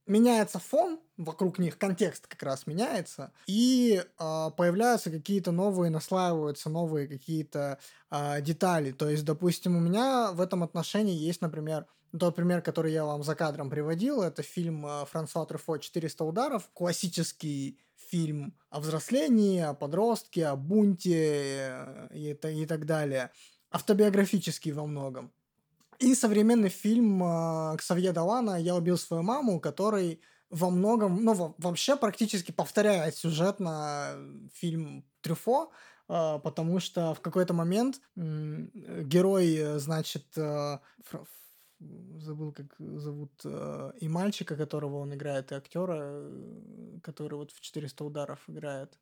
меняется фон вокруг них, контекст как раз меняется, и э, появляются какие-то новые, наслаиваются новые какие-то э, детали. То есть, допустим, у меня в этом отношении есть, например, Тот пример, который я вам за кадром приводил, это фильм э, Франсуа Трюфо «400 ударов». Классический фильм о взрослении, о подростке, о бунте э, и, и так далее. Автобиографический во многом. И современный фильм э, Ксавье Далана «Я убил свою маму», который во многом, ну, вообще практически повторяет сюжет на фильм Трюфо, э, потому что в какой-то момент герой, э, значит, э, забыл, как зовут, и мальчика, которого он играет, и актера, который вот в 400 ударов играет.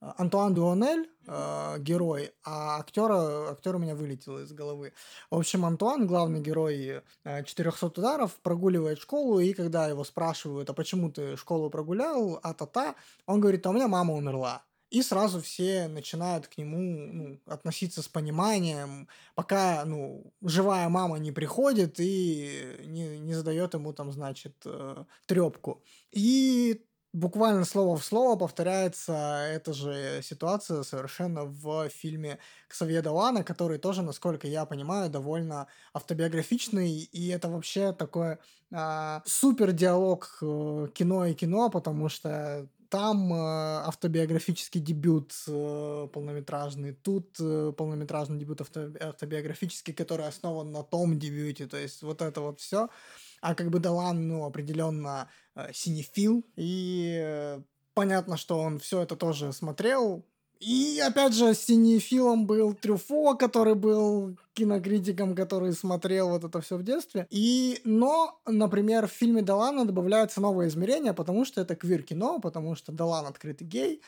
Антуан Дуонель, э, герой, а актера, актер у меня вылетел из головы. В общем, Антуан, главный герой э, 400 ударов, прогуливает школу, и когда его спрашивают, а почему ты школу прогулял, а-та-та, он говорит, а у меня мама умерла. И сразу все начинают к нему ну, относиться с пониманием, пока ну, живая мама не приходит и не, не задает ему там, значит, э, трепку. И буквально слово в слово повторяется эта же ситуация совершенно в фильме Ксавье Далана, который тоже, насколько я понимаю, довольно автобиографичный, и это вообще такой а, супер диалог э, кино и кино, потому что там э, автобиографический дебют э, полнометражный, тут э, полнометражный дебют авто, автобиографический, который основан на том дебюте, то есть вот это вот все. А как бы Далан, ну, определенно э, синефил, и э, понятно, что он все это тоже смотрел. И опять же, синефилом был Трюфо, который был кинокритиком, который смотрел вот это все в детстве. И, но, например, в фильме Далана добавляется новое измерение, потому что это квир-кино, потому что Далан открытый гей,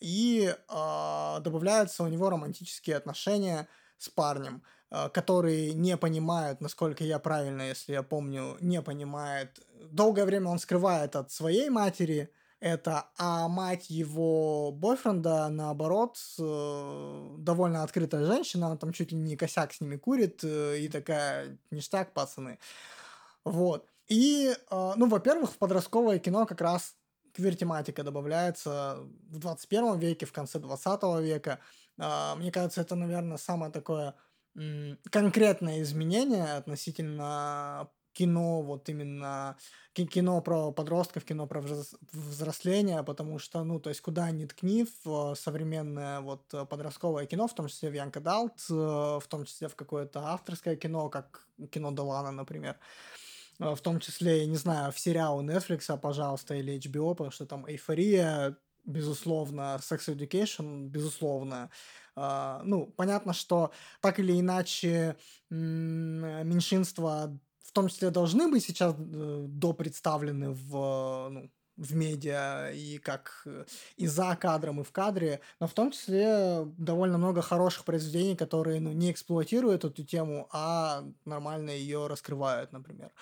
и э, добавляются у него романтические отношения с парнем. Э, которые не понимают, насколько я правильно, если я помню, не понимает. Долгое время он скрывает от своей матери это, а мать его бойфренда, наоборот, э, довольно открытая женщина, она там чуть ли не косяк с ними курит, э, и такая, ништяк, пацаны. Вот. И, ну, во-первых, в подростковое кино как раз квир-тематика добавляется в 21 веке, в конце 20 века. Мне кажется, это, наверное, самое такое конкретное изменение относительно кино, вот именно кино про подростков, кино про взросление, потому что, ну, то есть, куда ни ткни в современное вот подростковое кино, в том числе в Young Adult, в том числе в какое-то авторское кино, как кино Долана, например, э, в том числе, я не знаю, в сериал Netflix, пожалуйста, или HBO, потому что там эйфория, безусловно, Sex Education, безусловно, а, ну, понятно, что так или иначе меньшинства в том числе должны быть сейчас э, допредставлены в, ну, в медиа и как э, и за кадром, и в кадре, но в том числе довольно много хороших произведений, которые ну, не эксплуатируют эту тему, а нормально ее раскрывают, например.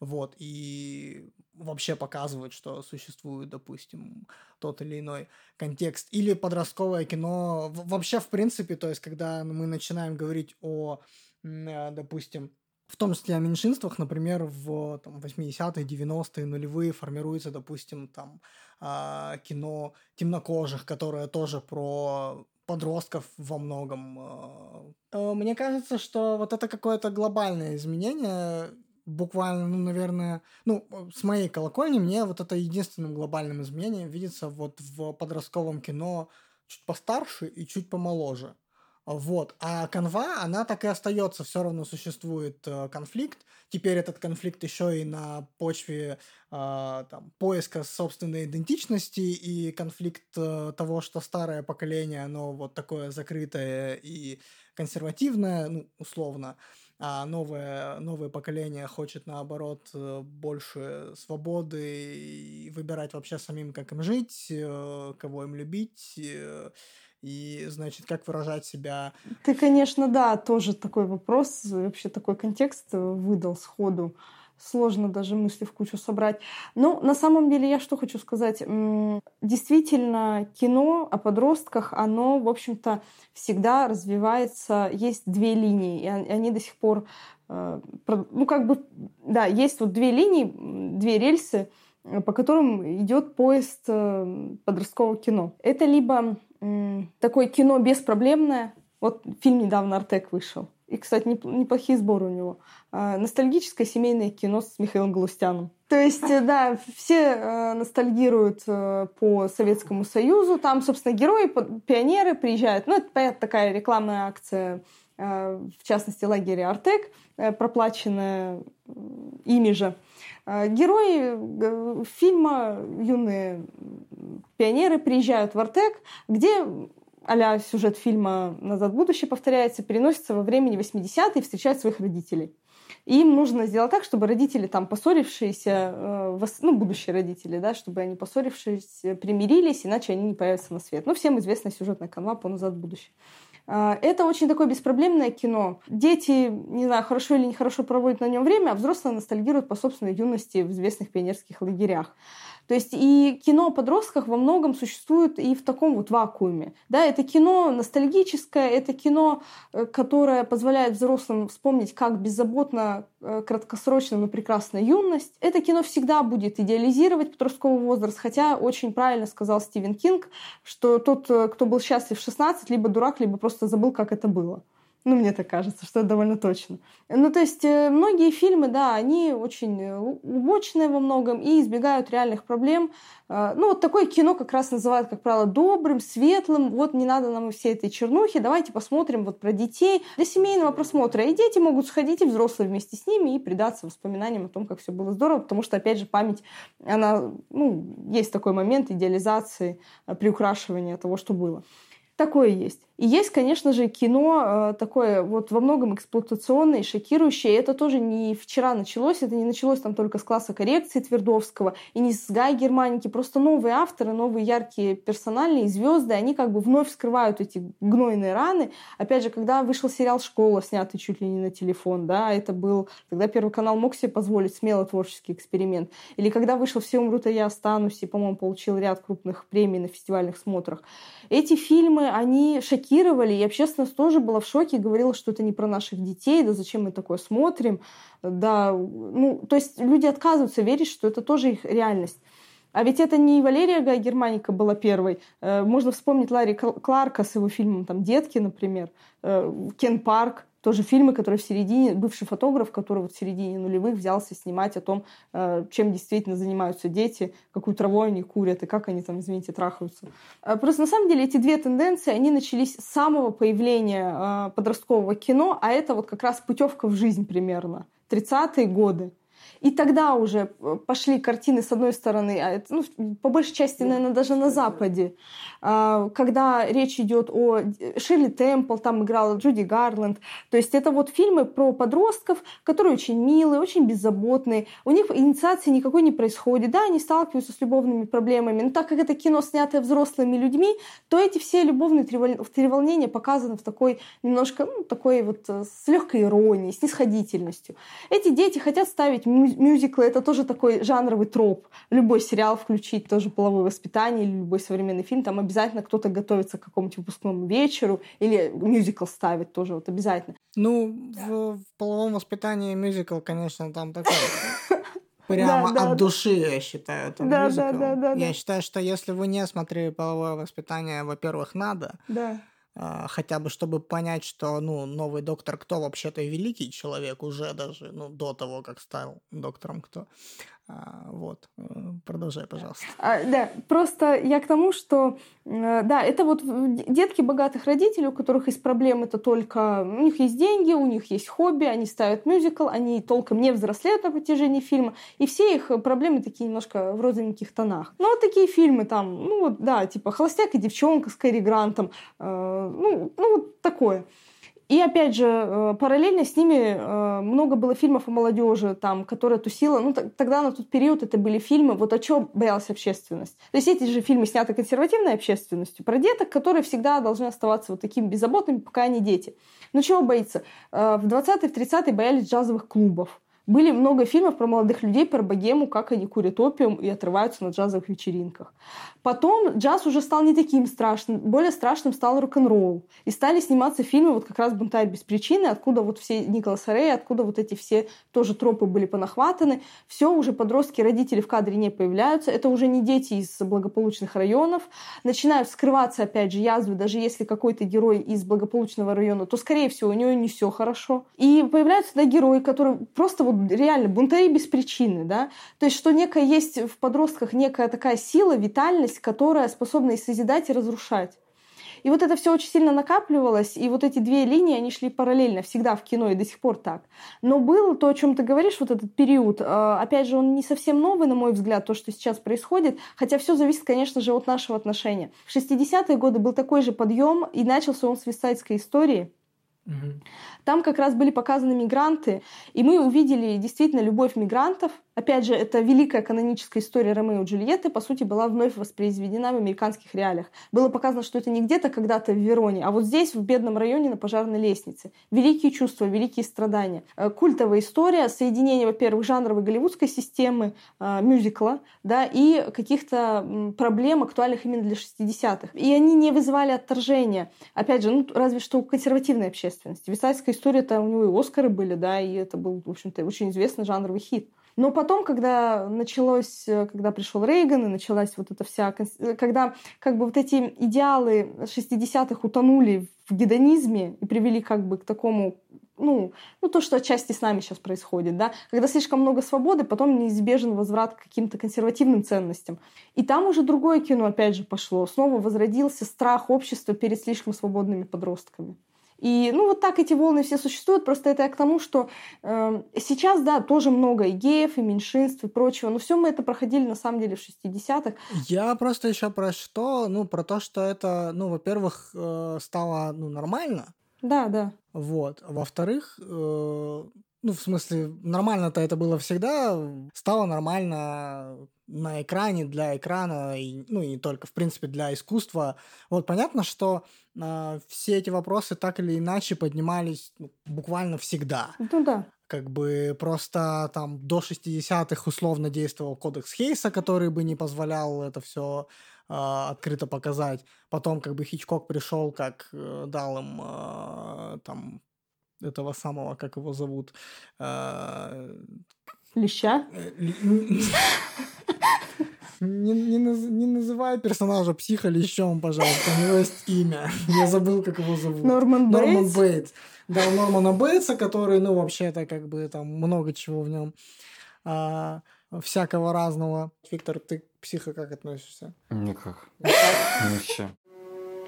Вот, и вообще показывают, что существует, допустим, тот или иной контекст. Или подростковое кино. Вообще, в принципе, то есть, когда мы начинаем говорить о, э, допустим, в том числе о меньшинствах, например, в там, 80-е, 90-е, нулевые формируется, допустим, там э, кино темнокожих, которое тоже про подростков во многом. Э. Э, мне кажется, что вот это какое-то глобальное изменение, буквально, ну, наверное, ну, с моей колокольни мне вот это единственным глобальным изменением видится вот в подростковом кино чуть постарше и чуть помоложе. Вот. А канва, она так и остается, все равно существует э, конфликт. Теперь этот конфликт еще и на почве э, там, поиска собственной идентичности и конфликт э, того, что старое поколение, оно вот такое закрытое и консервативное, ну, условно, а новое, новое поколение хочет, наоборот, э, больше свободы и выбирать вообще самим, как им жить, э, кого им любить, э, и, значит, как выражать себя. Ты, конечно, да, тоже такой вопрос, вообще такой контекст выдал сходу. Сложно даже мысли в кучу собрать. Ну, на самом деле, я что хочу сказать. Действительно, кино о подростках, оно, в общем-то, всегда развивается. Есть две линии, и они до сих пор... Э, ну, как бы, да, есть вот две линии, две рельсы, по которым идет поезд э, подросткового кино. Это либо такое кино беспроблемное. Вот фильм недавно «Артек» вышел. И, кстати, неплохие сборы у него. А, ностальгическое семейное кино с Михаилом Галустяном. То есть, э, да, все э, ностальгируют э, по Советскому Союзу. Там, собственно, герои, пионеры приезжают. Ну, это, понятно, такая рекламная акция, в частности, лагеря Артек, проплаченная ими же. Герои фильма «Юные пионеры» приезжают в Артек, где а сюжет фильма «Назад в будущее» повторяется, переносится во времени 80-е и встречают своих родителей. И им нужно сделать так, чтобы родители, там, поссорившиеся, э, ну, будущие родители, да, чтобы они, поссорившись, примирились, иначе они не появятся на свет. Ну, всем известна сюжетная канва по «Назад в будущее». Э, это очень такое беспроблемное кино. Дети, не знаю, хорошо или нехорошо проводят на нем время, а взрослые ностальгируют по собственной юности в известных пионерских лагерях. То есть и кино о подростках во многом существует и в таком вот вакууме. Да, это кино ностальгическое, это кино, э, которое позволяет взрослым вспомнить, как беззаботно, э, краткосрочно, но прекрасна юность. Это кино всегда будет идеализировать подростковый возраст, хотя очень правильно сказал Стивен Кинг, что тот, э, кто был счастлив в 16, либо дурак, либо просто забыл, как это было. Ну, мне так кажется, что это довольно точно. Ну, то есть, э, многие фильмы, да, они очень э, убочные во многом и избегают реальных проблем. Э, ну, вот такое кино как раз называют, как правило, добрым, светлым. Вот не надо нам все этой чернухи, давайте посмотрим вот про детей для семейного просмотра. И дети могут сходить, и взрослые вместе с ними, и предаться воспоминаниям о том, как все было здорово, потому что, опять же, память, она, ну, есть такой момент идеализации, приукрашивания того, что было. Такое есть. И есть, конечно же, кино э, такое вот во многом эксплуатационное шокирующее. Это тоже не вчера началось, это не началось там только с класса коррекции Твердовского и не с Гая Германики. Просто новые авторы, новые яркие персональные звезды, они как бы вновь вскрывают эти гнойные раны. Опять же, когда вышел сериал «Школа», снятый чуть ли не на телефон, да, это был, тогда Первый канал мог себе позволить смело творческий эксперимент. Или когда вышел «Все умрут, а я останусь», и, по-моему, получил ряд крупных премий на фестивальных смотрах. Эти фильмы, они шокируют шокировали, и общественность тоже была в шоке, говорила, что это не про наших детей, да зачем мы такое смотрим, да, ну, то есть люди отказываются верить, что это тоже их реальность. А ведь это не Валерия Гай Германика была первой. Э, можно вспомнить Ларри Кларка с его фильмом там «Детки», например, э, Кен Парк, тоже фильмы, которые в середине, бывший фотограф, который вот в середине нулевых взялся снимать о том, э, чем действительно занимаются дети, какую траву они курят и как они там, извините, трахаются. Просто на самом деле эти две тенденции, они начались с самого появления подросткового кино, а это вот как раз путевка в жизнь примерно. 30-е годы. И тогда уже э, пошли картины, с одной стороны, а это, ну, по большей части, наверное, даже на Западе, а, когда речь идет о Ширли Темпл, там играла Джуди Гарланд. То есть это вот фильмы про подростков, которые очень милые, очень беззаботные. У них инициации никакой не происходит. Да, они сталкиваются с любовными проблемами. Но так как это кино, снятое взрослыми людьми, то эти все любовные треволнения показаны в такой немножко, ну, такой вот э, с легкой иронией, снисходительностью. Эти дети хотят ставить мюзиклы это тоже такой жанровый троп. Любой сериал включить, тоже половое воспитание или любой современный фильм, там обязательно кто-то готовится к какому-нибудь выпускному вечеру или мюзикл ставит тоже вот обязательно. Ну, да. в, в половом воспитании мюзикл, конечно, там такой прямо да, да, от души, я считаю, это да, мюзикл. Да, да, да, я да. считаю, что если вы не смотрели половое воспитание, во-первых, надо. Да. А, хотя бы чтобы понять, что, ну, новый доктор кто вообще-то великий человек уже даже, ну, до того, как стал доктором кто. А, вот, э, продолжай, пожалуйста. А, да, просто я к тому, что, э, да, это вот детки богатых родителей, у которых есть проблемы, это только у них есть деньги, у них есть хобби, они ставят мюзикл, они толком не взрослеют на протяжении фильма, и все их проблемы такие немножко в розовеньких тонах. Ну, вот такие фильмы там, ну, вот, да, типа «Холостяк и девчонка» с Кэрри Грантом, э, ну, ну, вот такое. И опять же, э, параллельно с ними э, много было фильмов о молодежи, там, которая тусила. Ну, тогда на тот период это были фильмы, вот о чем боялась общественность. То есть эти же фильмы сняты консервативной общественностью, про деток, которые всегда должны оставаться вот такими беззаботными, пока они дети. Но чего боится? Э, в 20-е, в 30-е боялись джазовых клубов Были много фильмов про молодых людей, про богему, как они курят опиум и отрываются на джазовых вечеринках. Потом джаз уже стал не таким страшным. Более страшным стал рок-н-ролл. И стали сниматься фильмы вот как раз «Бунтарь без причины», откуда вот все Николас Рэй, откуда вот эти все тоже тропы были понахватаны. Все уже подростки, родители в кадре не появляются. Это уже не дети из благополучных районов. Начинают скрываться, опять же, язвы. Даже если какой-то герой из благополучного района, то, скорее всего, у него не все хорошо. И появляются да, герои, которые просто вот реально бунтари без причины, да. То есть, что некая есть в подростках некая такая сила, витальность, которая способна и созидать, и разрушать. И вот это все очень сильно накапливалось, и вот эти две линии, они шли параллельно всегда в кино, и до сих пор так. Но был то, о чем ты говоришь, вот этот период, э, опять же, он не совсем новый, на мой взгляд, то, что сейчас происходит, хотя все зависит, конечно же, от нашего отношения. В 60-е годы был такой же подъем, и начался он с висайдской истории, там как раз были показаны мигранты, и мы увидели действительно любовь мигрантов. Опять же, это великая каноническая история Ромео и Джульетты, по сути, была вновь воспроизведена в американских реалиях. Было показано, что это не где-то когда-то в Вероне, а вот здесь, в бедном районе на пожарной лестнице. Великие чувства, великие страдания. Э, культовая история, соединение, во-первых, жанровой голливудской системы, э, мюзикла, да, и каких-то проблем, актуальных именно для 60-х. И они не вызывали отторжения. Опять же, ну, разве что у консервативной общественности. Висайская история-то у него и Оскары были, да, и это был, в общем-то, очень известный жанровый хит. Но потом, когда началось, когда пришел Рейган, и началась вот эта вся... Когда как бы вот эти идеалы 60-х утонули в гедонизме и привели как бы к такому ну, ну, то, что отчасти с нами сейчас происходит, да, когда слишком много свободы, потом неизбежен возврат к каким-то консервативным ценностям. И там уже другое кино, опять же, пошло. Снова возродился страх общества перед слишком свободными подростками. И, ну, вот так эти волны все существуют. Просто это я к тому, что э, сейчас, да, тоже много и геев, и меньшинств, и прочего. Но все мы это проходили, на самом деле, в 60-х. Я просто еще про что? Ну, про то, что это, ну, во-первых, э, стало, ну, нормально. Да, да. Вот. Во-вторых, э, ну, в смысле, нормально-то это было всегда, стало нормально на экране, для экрана, и, ну, и только, в принципе, для искусства. Вот понятно, что э, все эти вопросы так или иначе поднимались ну, буквально всегда. Ну да. Как бы просто там до 60-х условно действовал кодекс Хейса, который бы не позволял это все э, открыто показать. Потом как бы Хичкок пришел, как э, дал им э, там этого самого, как его зовут? Э, Леща? Э, не, не, не называй персонажа психа лещом, пожалуйста. У него есть имя. Я забыл, как его зовут. Норман Бейтс? Норман Бейтс. Да, Нормана Бейтса, который, ну, вообще-то, как бы, там много чего в нем. А, всякого разного. Виктор, ты к психо как относишься? Никак. Вообще.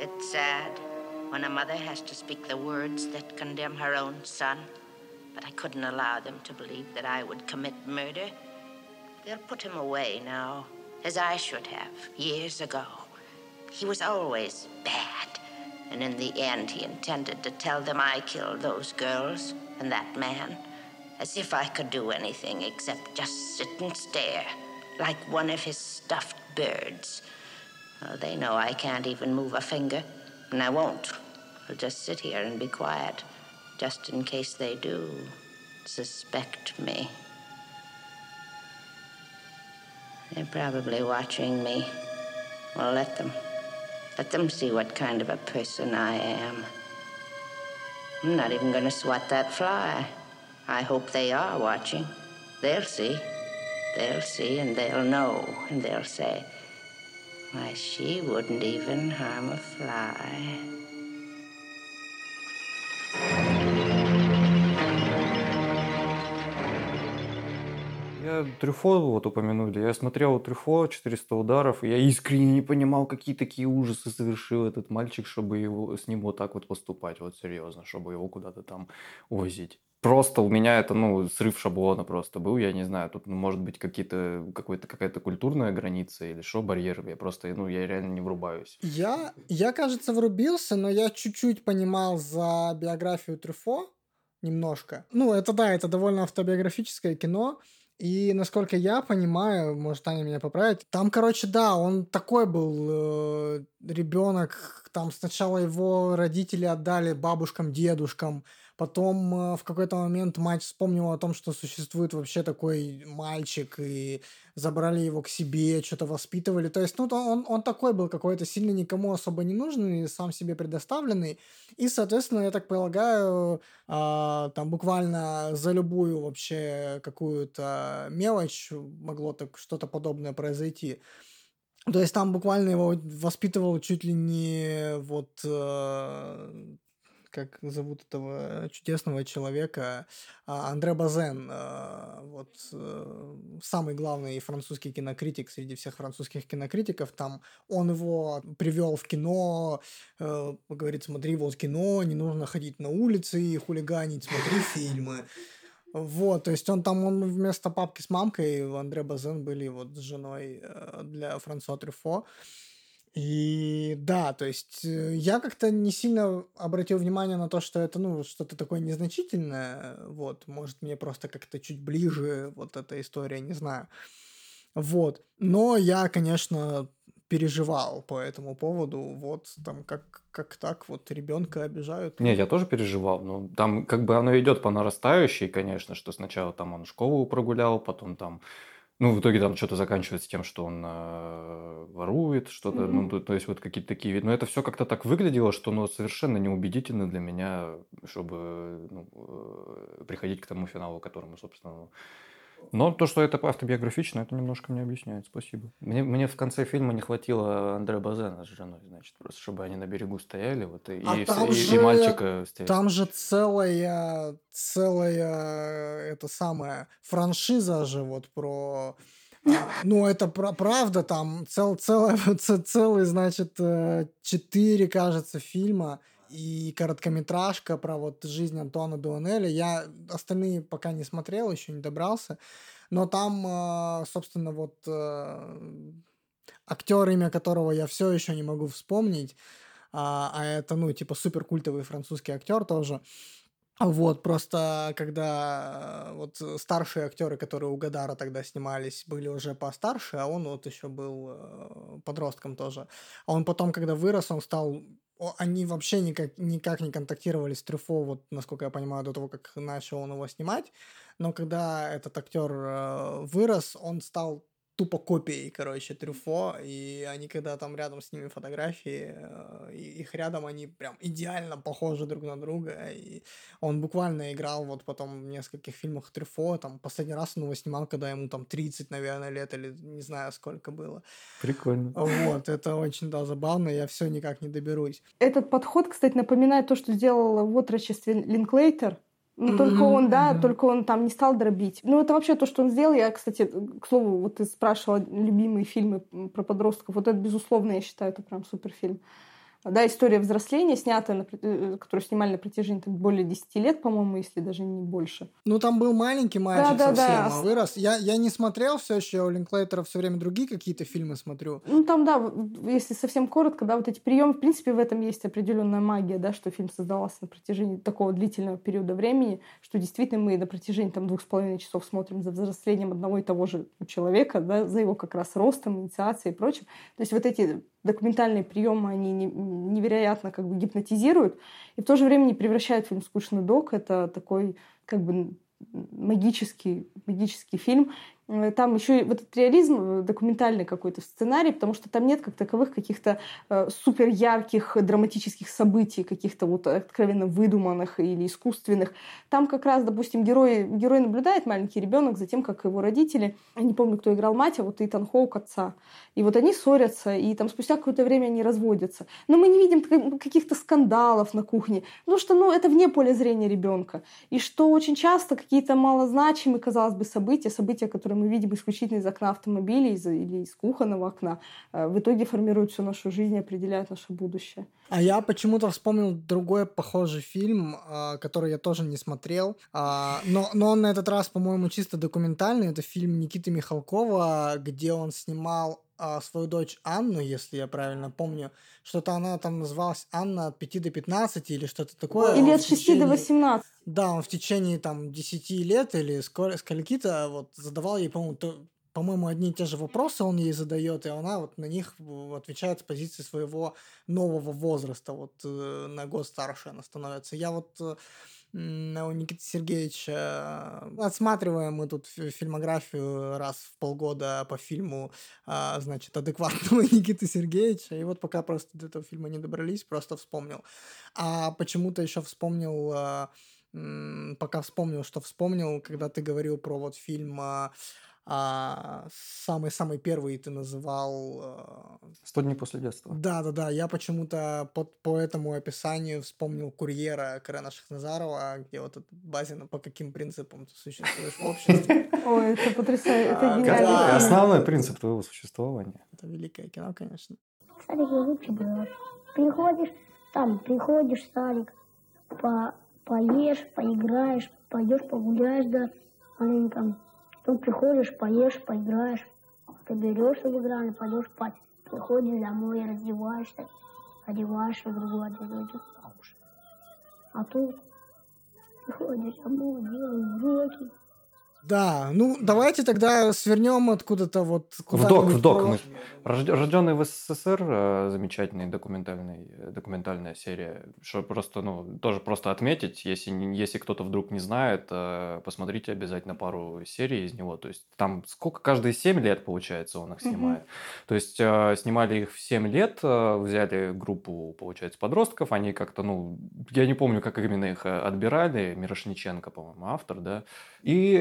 It's sad. When a mother has to speak the words that condemn her own son. But I couldn't allow them to believe that I would commit murder. They'll put him away now, as I should have years ago. He was always bad, and in the end, he intended to tell them I killed those girls and that man, as if I could do anything except just sit and stare, like one of his stuffed birds. They know I can't even move a finger. And I won't. I'll just sit here and be quiet, just in case they do suspect me. They're probably watching me. Well, let them. Let them see what kind of a person I am. I'm not even going to swat that fly. I hope they are watching. They'll see. They'll see and they'll know and they'll say, why, she wouldn't even harm a fly. Я Трюфо вот упомянули. Я смотрел Трюфо, 400 ударов, и я искренне не понимал, какие такие ужасы совершил этот мальчик, чтобы его, с ним вот так вот поступать, вот серьезно, чтобы его куда-то там возить просто у меня это, ну, срыв шаблона просто был. Я не знаю, тут, ну, может быть, какие-то, какой-то, какая-то культурная граница или что, барьер. Я просто, ну, я реально не врубаюсь. Я, я, кажется, врубился, но я чуть-чуть понимал за биографию Трюфо немножко. Ну, это да, это довольно автобиографическое кино. И насколько я понимаю, может, Таня меня поправит, там, короче, да, он такой был э, ребенок, там сначала его родители отдали бабушкам, дедушкам, Потом э, в какой-то момент мать вспомнила о том, что существует вообще такой мальчик, и забрали его к себе, что-то воспитывали. То есть, ну, он, он такой был какой-то сильно никому особо не нужный, сам себе предоставленный. И, соответственно, я так полагаю, а, там буквально за любую вообще какую-то мелочь могло так что-то подобное произойти. То есть там буквально его воспитывал чуть ли не вот э, как зовут этого чудесного человека, а, Андре Базен, а, вот э, самый главный французский кинокритик среди всех французских кинокритиков, там он его привел в кино, э, говорит, смотри вот кино, не нужно ходить на улицы и хулиганить, смотри фильмы. Вот, то есть он там, он вместо папки с мамкой, Андре Базен были вот с женой э, для Франсуа Трюфо. И да, то есть э, я как-то не сильно обратил внимание на то, что это, ну, что-то такое незначительное, вот, может, мне просто как-то чуть ближе вот эта история, не знаю. Вот, но я, конечно, переживал по этому поводу, вот, там, как, как так, вот, ребенка обижают. Не, я тоже переживал, но там как бы оно идет по нарастающей, конечно, что сначала там он школу прогулял, потом там ну, в итоге там что-то заканчивается тем, что он э, ворует, что-то, mm-hmm. ну, то, то есть вот какие-то такие виды. Но это все как-то так выглядело, что ну, совершенно неубедительно для меня, чтобы ну, э, приходить к тому финалу, которому, собственно, но то, что это автобиографично, это немножко мне объясняет. Спасибо. Мне, мне в конце фильма не хватило Андре Базена с женой, значит, просто чтобы они на берегу стояли, вот и, а и, там и, же, и мальчика встретили. Там же целая, целая, это самая франшиза же вот про ну, это про правда, там цел, целый, целый, значит, э, четыре, кажется, фильма и короткометражка про вот жизнь Антуана Дуанеля. Я остальные пока не смотрел, еще не добрался. Но там, а, собственно, вот э, актер, имя которого я все еще не могу вспомнить, а, а это, ну, типа супер культовый французский актер тоже. Вот, просто когда вот старшие актеры, которые у Гадара тогда снимались, были уже постарше, а он вот еще был э, подростком тоже. А он потом, когда вырос, он стал они вообще никак, никак не контактировали с Трюфо, вот, насколько я понимаю, до того, как начал он его снимать. Но когда этот актер э, вырос, он стал тупо копией, короче, Трюфо, и они, когда там рядом с ними фотографии, э, их рядом, они прям идеально похожи друг на друга, и он буквально играл вот потом в нескольких фильмах Трюфо, там, последний раз он его снимал, когда ему там 30, наверное, лет, или не знаю, сколько было. Прикольно. Вот, это очень, да, забавно, я все никак не доберусь. Этот подход, кстати, напоминает то, что сделал в отрочестве Линклейтер, ну, только он, да, только он там не стал дробить. Ну, это вообще то, что он сделал. Я, кстати, к слову, вот ты спрашивала любимые фильмы про подростков. Вот это, безусловно, я считаю, это прям суперфильм. Да, история взросления, снятая, э, которую снимали на протяжении так, более 10 лет, по-моему, если даже не больше. Ну, там был маленький мальчик да, да, совсем, да. а вырос. Я, я не смотрел все еще, у Линклейтера все время другие какие-то фильмы смотрю. Ну, там, да, если совсем коротко, да, вот эти приемы, в принципе, в этом есть определенная магия, да, что фильм создавался на протяжении такого длительного периода времени, что действительно мы на протяжении там двух с половиной часов смотрим за взрослением одного и того же человека, да, за его как раз ростом, инициацией и прочим. То есть вот эти документальные приемы, они невероятно как бы гипнотизируют, и в то же время не превращают фильм скучный док. Это такой как бы магический, магический фильм, там еще и вот этот реализм э, документальный какой-то сценарий, потому что там нет как таковых каких-то э, супер ярких драматических событий, каких-то вот откровенно выдуманных или искусственных. Там как раз, допустим, герой, герой наблюдает маленький ребенок за тем, как его родители, я не помню, кто играл мать, а вот Итан Хоук отца. И вот они ссорятся, и там спустя какое-то время они разводятся. Но мы не видим каких-то скандалов на кухне, потому что ну, это вне поля зрения ребенка. И что очень часто какие-то малозначимые, казалось бы, события, события, которые мы видим исключительно из окна автомобиля из, или из кухонного окна, э, в итоге формируют всю нашу жизнь и определяют наше будущее. А я почему-то вспомнил другой похожий фильм, а, который я тоже не смотрел, а, но, но он на этот раз, по-моему, чисто документальный. Это фильм Никиты Михалкова, где он снимал а, свою дочь Анну, если я правильно помню. Что-то она там называлась Анна от 5 до 15 или что-то такое. Или от 6 течение... до 18. Да, он в течение там 10 лет или скольки-то вот задавал ей, по-моему, то, по-моему, одни и те же вопросы он ей задает, и она вот на них отвечает с позиции своего нового возраста, вот э, на год старше она становится. Я вот э, у Никиты Сергеевича. Отсматриваем мы тут фи- фильмографию раз в полгода по фильму, а, значит, адекватного Никиты Сергеевича. И вот пока просто до этого фильма не добрались, просто вспомнил. А почему-то еще вспомнил, а, пока вспомнил, что вспомнил, когда ты говорил про вот фильм а, самый-самый первый ты называл а, «Сто дней после детства». да, да, да. Я почему-то под, по этому описанию вспомнил курьера Карена Шахназарова, где вот этот Базина, по каким принципам ты существуешь в обществе. Ой, это потрясающе. Это А, гениально. да. Основной принцип твоего существования. Это великое кино, конечно. Садик лучше было. Приходишь, там, приходишь в садик, по, поешь, поиграешь, пойдешь погуляешь, да, маленько. Потом приходишь, поешь, поиграешь, соберешься в играли, пойдешь спать. Приходишь домой, раздеваешься, одеваешься в другую одежду, покушать. А тут приходишь домой, делаешь уроки, Да, ну давайте тогда свернем откуда-то вот В док, в док. Мы... Рожд- Рожденный в СССР, э, замечательный документальный, э, документальная серия. Что просто, ну, тоже просто отметить, если, если кто-то вдруг не знает, э, посмотрите обязательно пару серий из него. То есть там сколько, каждые 7 лет, получается, он их снимает. То есть снимали их в 7 лет, взяли группу, получается, подростков, они как-то, ну, я не помню, как именно их отбирали, Мирошниченко, по-моему, автор, да, и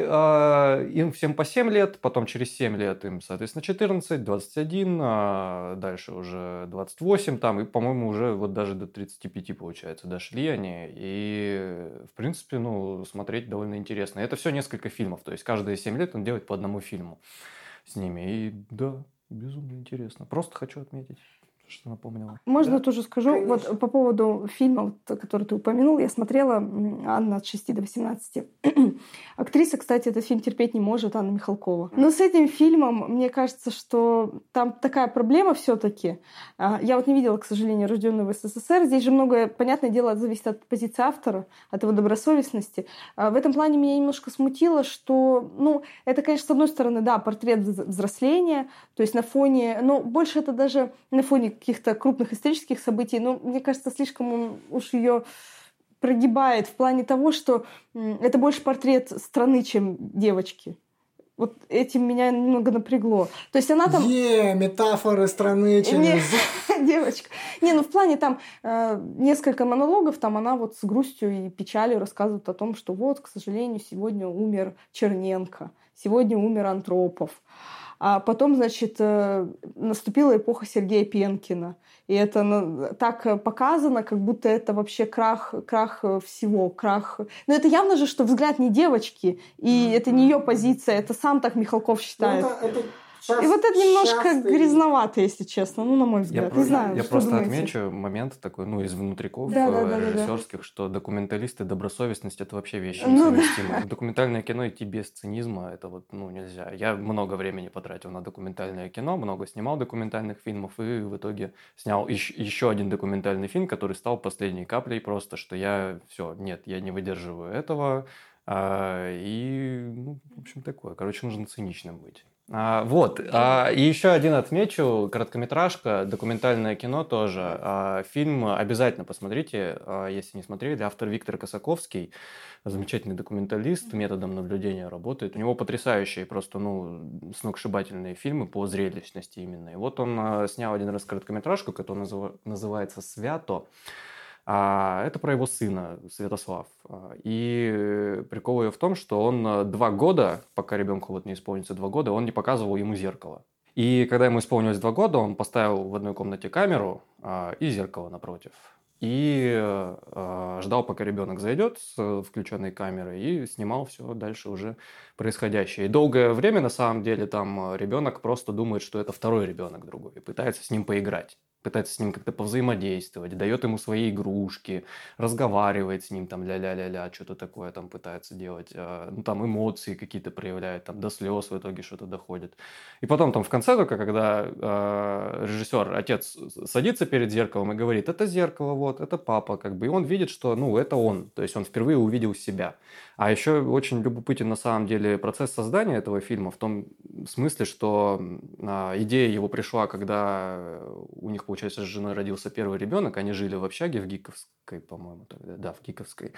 им всем по 7 лет, потом через 7 лет им, соответственно, 14, 21, а дальше уже 28 там, и, по-моему, уже вот даже до 35, получается, дошли они. И, в принципе, ну, смотреть довольно интересно. Это все несколько фильмов, то есть каждые 7 лет он делает по одному фильму с ними. И да, безумно интересно. Просто хочу отметить, что напомнила. Можно Да, тоже скажу, вот по поводу фильма, вот, который ты упомянул, я смотрела «Анна от 6 до 18». Актриса, кстати, этот фильм терпеть не может, Анна Михалкова. Но с этим фильмом, мне кажется, что там такая проблема все таки Я вот не видела, к сожалению, рожденную в СССР. Здесь же многое, понятное дело, зависит от позиции автора, от его добросовестности. А В этом плане меня немножко смутило, что, ну, это, конечно, с одной стороны, да, портрет вз- взросления, то есть на фоне, но больше это даже на фоне каких-то крупных исторических событий, но мне кажется, слишком уж ее прогибает в плане того, что это больше портрет страны, чем девочки. Вот этим меня немного напрягло. То есть она там... Е, метафоры страны Не, через... девочка. Не, ну в плане там э, несколько монологов, там она вот с грустью и печалью рассказывает о том, что вот, к сожалению, сегодня умер Черненко, сегодня умер Антропов. А потом, значит, э, наступила эпоха Сергея Пенкина. И это на- так показано, как будто это вообще крах, крах э, всего, крах... Но это явно же, что взгляд не девочки, и это не ее позиция, это сам так Михалков считает. И вот это немножко грязновато, если честно, ну, на мой взгляд. Я, не про- знаю, я просто думаете? отмечу момент такой, ну, из внутриков Да, да, да, да, да. режиссерских, что документалисты, добросовестность это вообще вещи Ну да. несовместимые. Документальное кино идти без цинизма, это вот, ну, нельзя. Я много времени потратил на документальное кино, много снимал документальных фильмов, и в итоге снял еще, еще один документальный фильм, который стал последней каплей просто, что я, все, нет, я не выдерживаю этого, а, и, ну, в общем, такое. Короче, нужно циничным быть. А, вот. А, и еще один отмечу. Короткометражка, документальное кино тоже. А, фильм обязательно посмотрите, а, если не смотрели. Автор Виктор Косаковский. Замечательный документалист, методом наблюдения работает. У него потрясающие, просто, ну, сногсшибательные фильмы по зрелищности именно. И вот он а, снял один раз короткометражку, которая называ- называется «Свято». А, это про его сына, Святослав. А, И прикол ее в том, что он э, два года, пока ребенку вот не исполнится два года, он не показывал ему зеркало. И когда ему исполнилось два года, он поставил в одной комнате камеру а, и зеркало напротив. И э, ждал, пока ребенок зайдет с включенной камерой и снимал все дальше уже происходящее. И долгое время, на самом деле, там ребенок просто думает, что это второй ребенок другой, и пытается с ним поиграть пытается с ним как-то повзаимодействовать, дает ему свои игрушки, разговаривает с ним, там, ля-ля-ля-ля, что-то такое там пытается делать, а, ну, там, эмоции какие-то проявляет, там, до слез в итоге что-то доходит. И потом, там, в конце только, когда э, режиссер, отец садится перед зеркалом и говорит, это зеркало, вот, это папа, как бы, и он видит, что, ну, это он, то есть он впервые увидел себя. А еще очень любопытен, на самом деле, процесс создания этого фильма в том смысле, что а, идея его пришла, когда у них получается, с женой родился первый ребенок. Они жили в общаге в Гиковской, по-моему, тогда. Да, в Гиковской.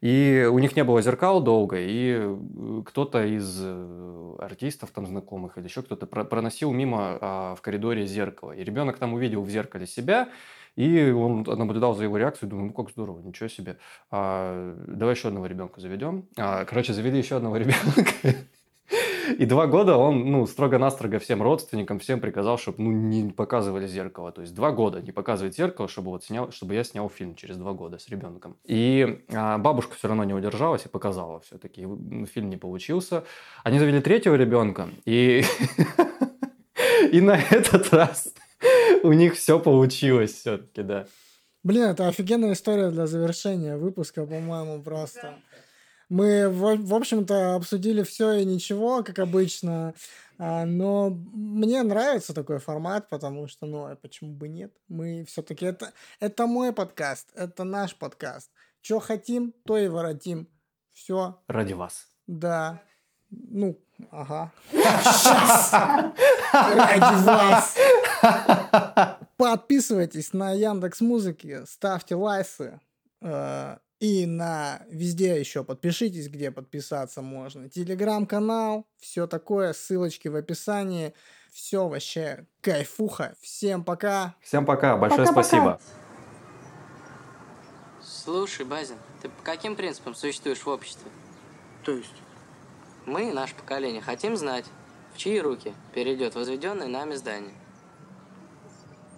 И у них не было зеркал долго, и э, кто-то из э, артистов там знакомых или еще кто-то проносил мимо а, в коридоре зеркало. И ребенок там увидел в зеркале себя, и он наблюдал за его реакцией, думаю, ну как здорово, ничего себе. А, давай еще одного ребенка заведем. А, короче, завели еще одного ребенка. И два года он, ну, строго-настрого всем родственникам, всем приказал, чтобы, ну, не показывали зеркало. То есть два года не показывать зеркало, чтобы вот снял, чтобы я снял фильм через два года с ребенком. И а, бабушка все равно не удержалась и показала все-таки. Фильм не получился. Они завели третьего ребенка, и... И на этот раз у них все получилось все-таки, да. Блин, это офигенная история для завершения выпуска, по-моему, просто. Мы, в, общем-то, обсудили все и ничего, как обычно. А, но мне нравится такой формат, потому что, ну, а почему бы нет? Мы все-таки это, это мой подкаст, это наш подкаст. Что хотим, то и воротим. Все. Ради вас. Да. Ну, ага. Сейчас. Ради вас. Подписывайтесь на Яндекс Музыки, ставьте лайсы. Э, и на везде еще подпишитесь, где подписаться можно. Телеграм-канал, все такое, ссылочки в описании. Все вообще кайфуха. Всем пока. Всем пока. Большое пока, спасибо. Пока. Слушай, Базин, ты по каким принципам существуешь в обществе? То есть? Мы, наше поколение, хотим знать, в чьи руки перейдет возведенное нами здание.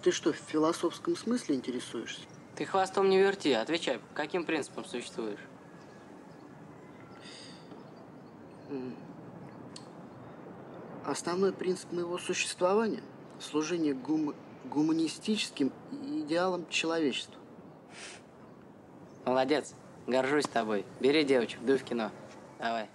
Ты что, в философском смысле интересуешься? Ты хвостом не верти, отвечай, по каким принципам существуешь? Основной принцип моего существования – служение гум... гуманистическим идеалам человечества. Молодец, горжусь тобой. Бери девочек, дуй в кино. Давай.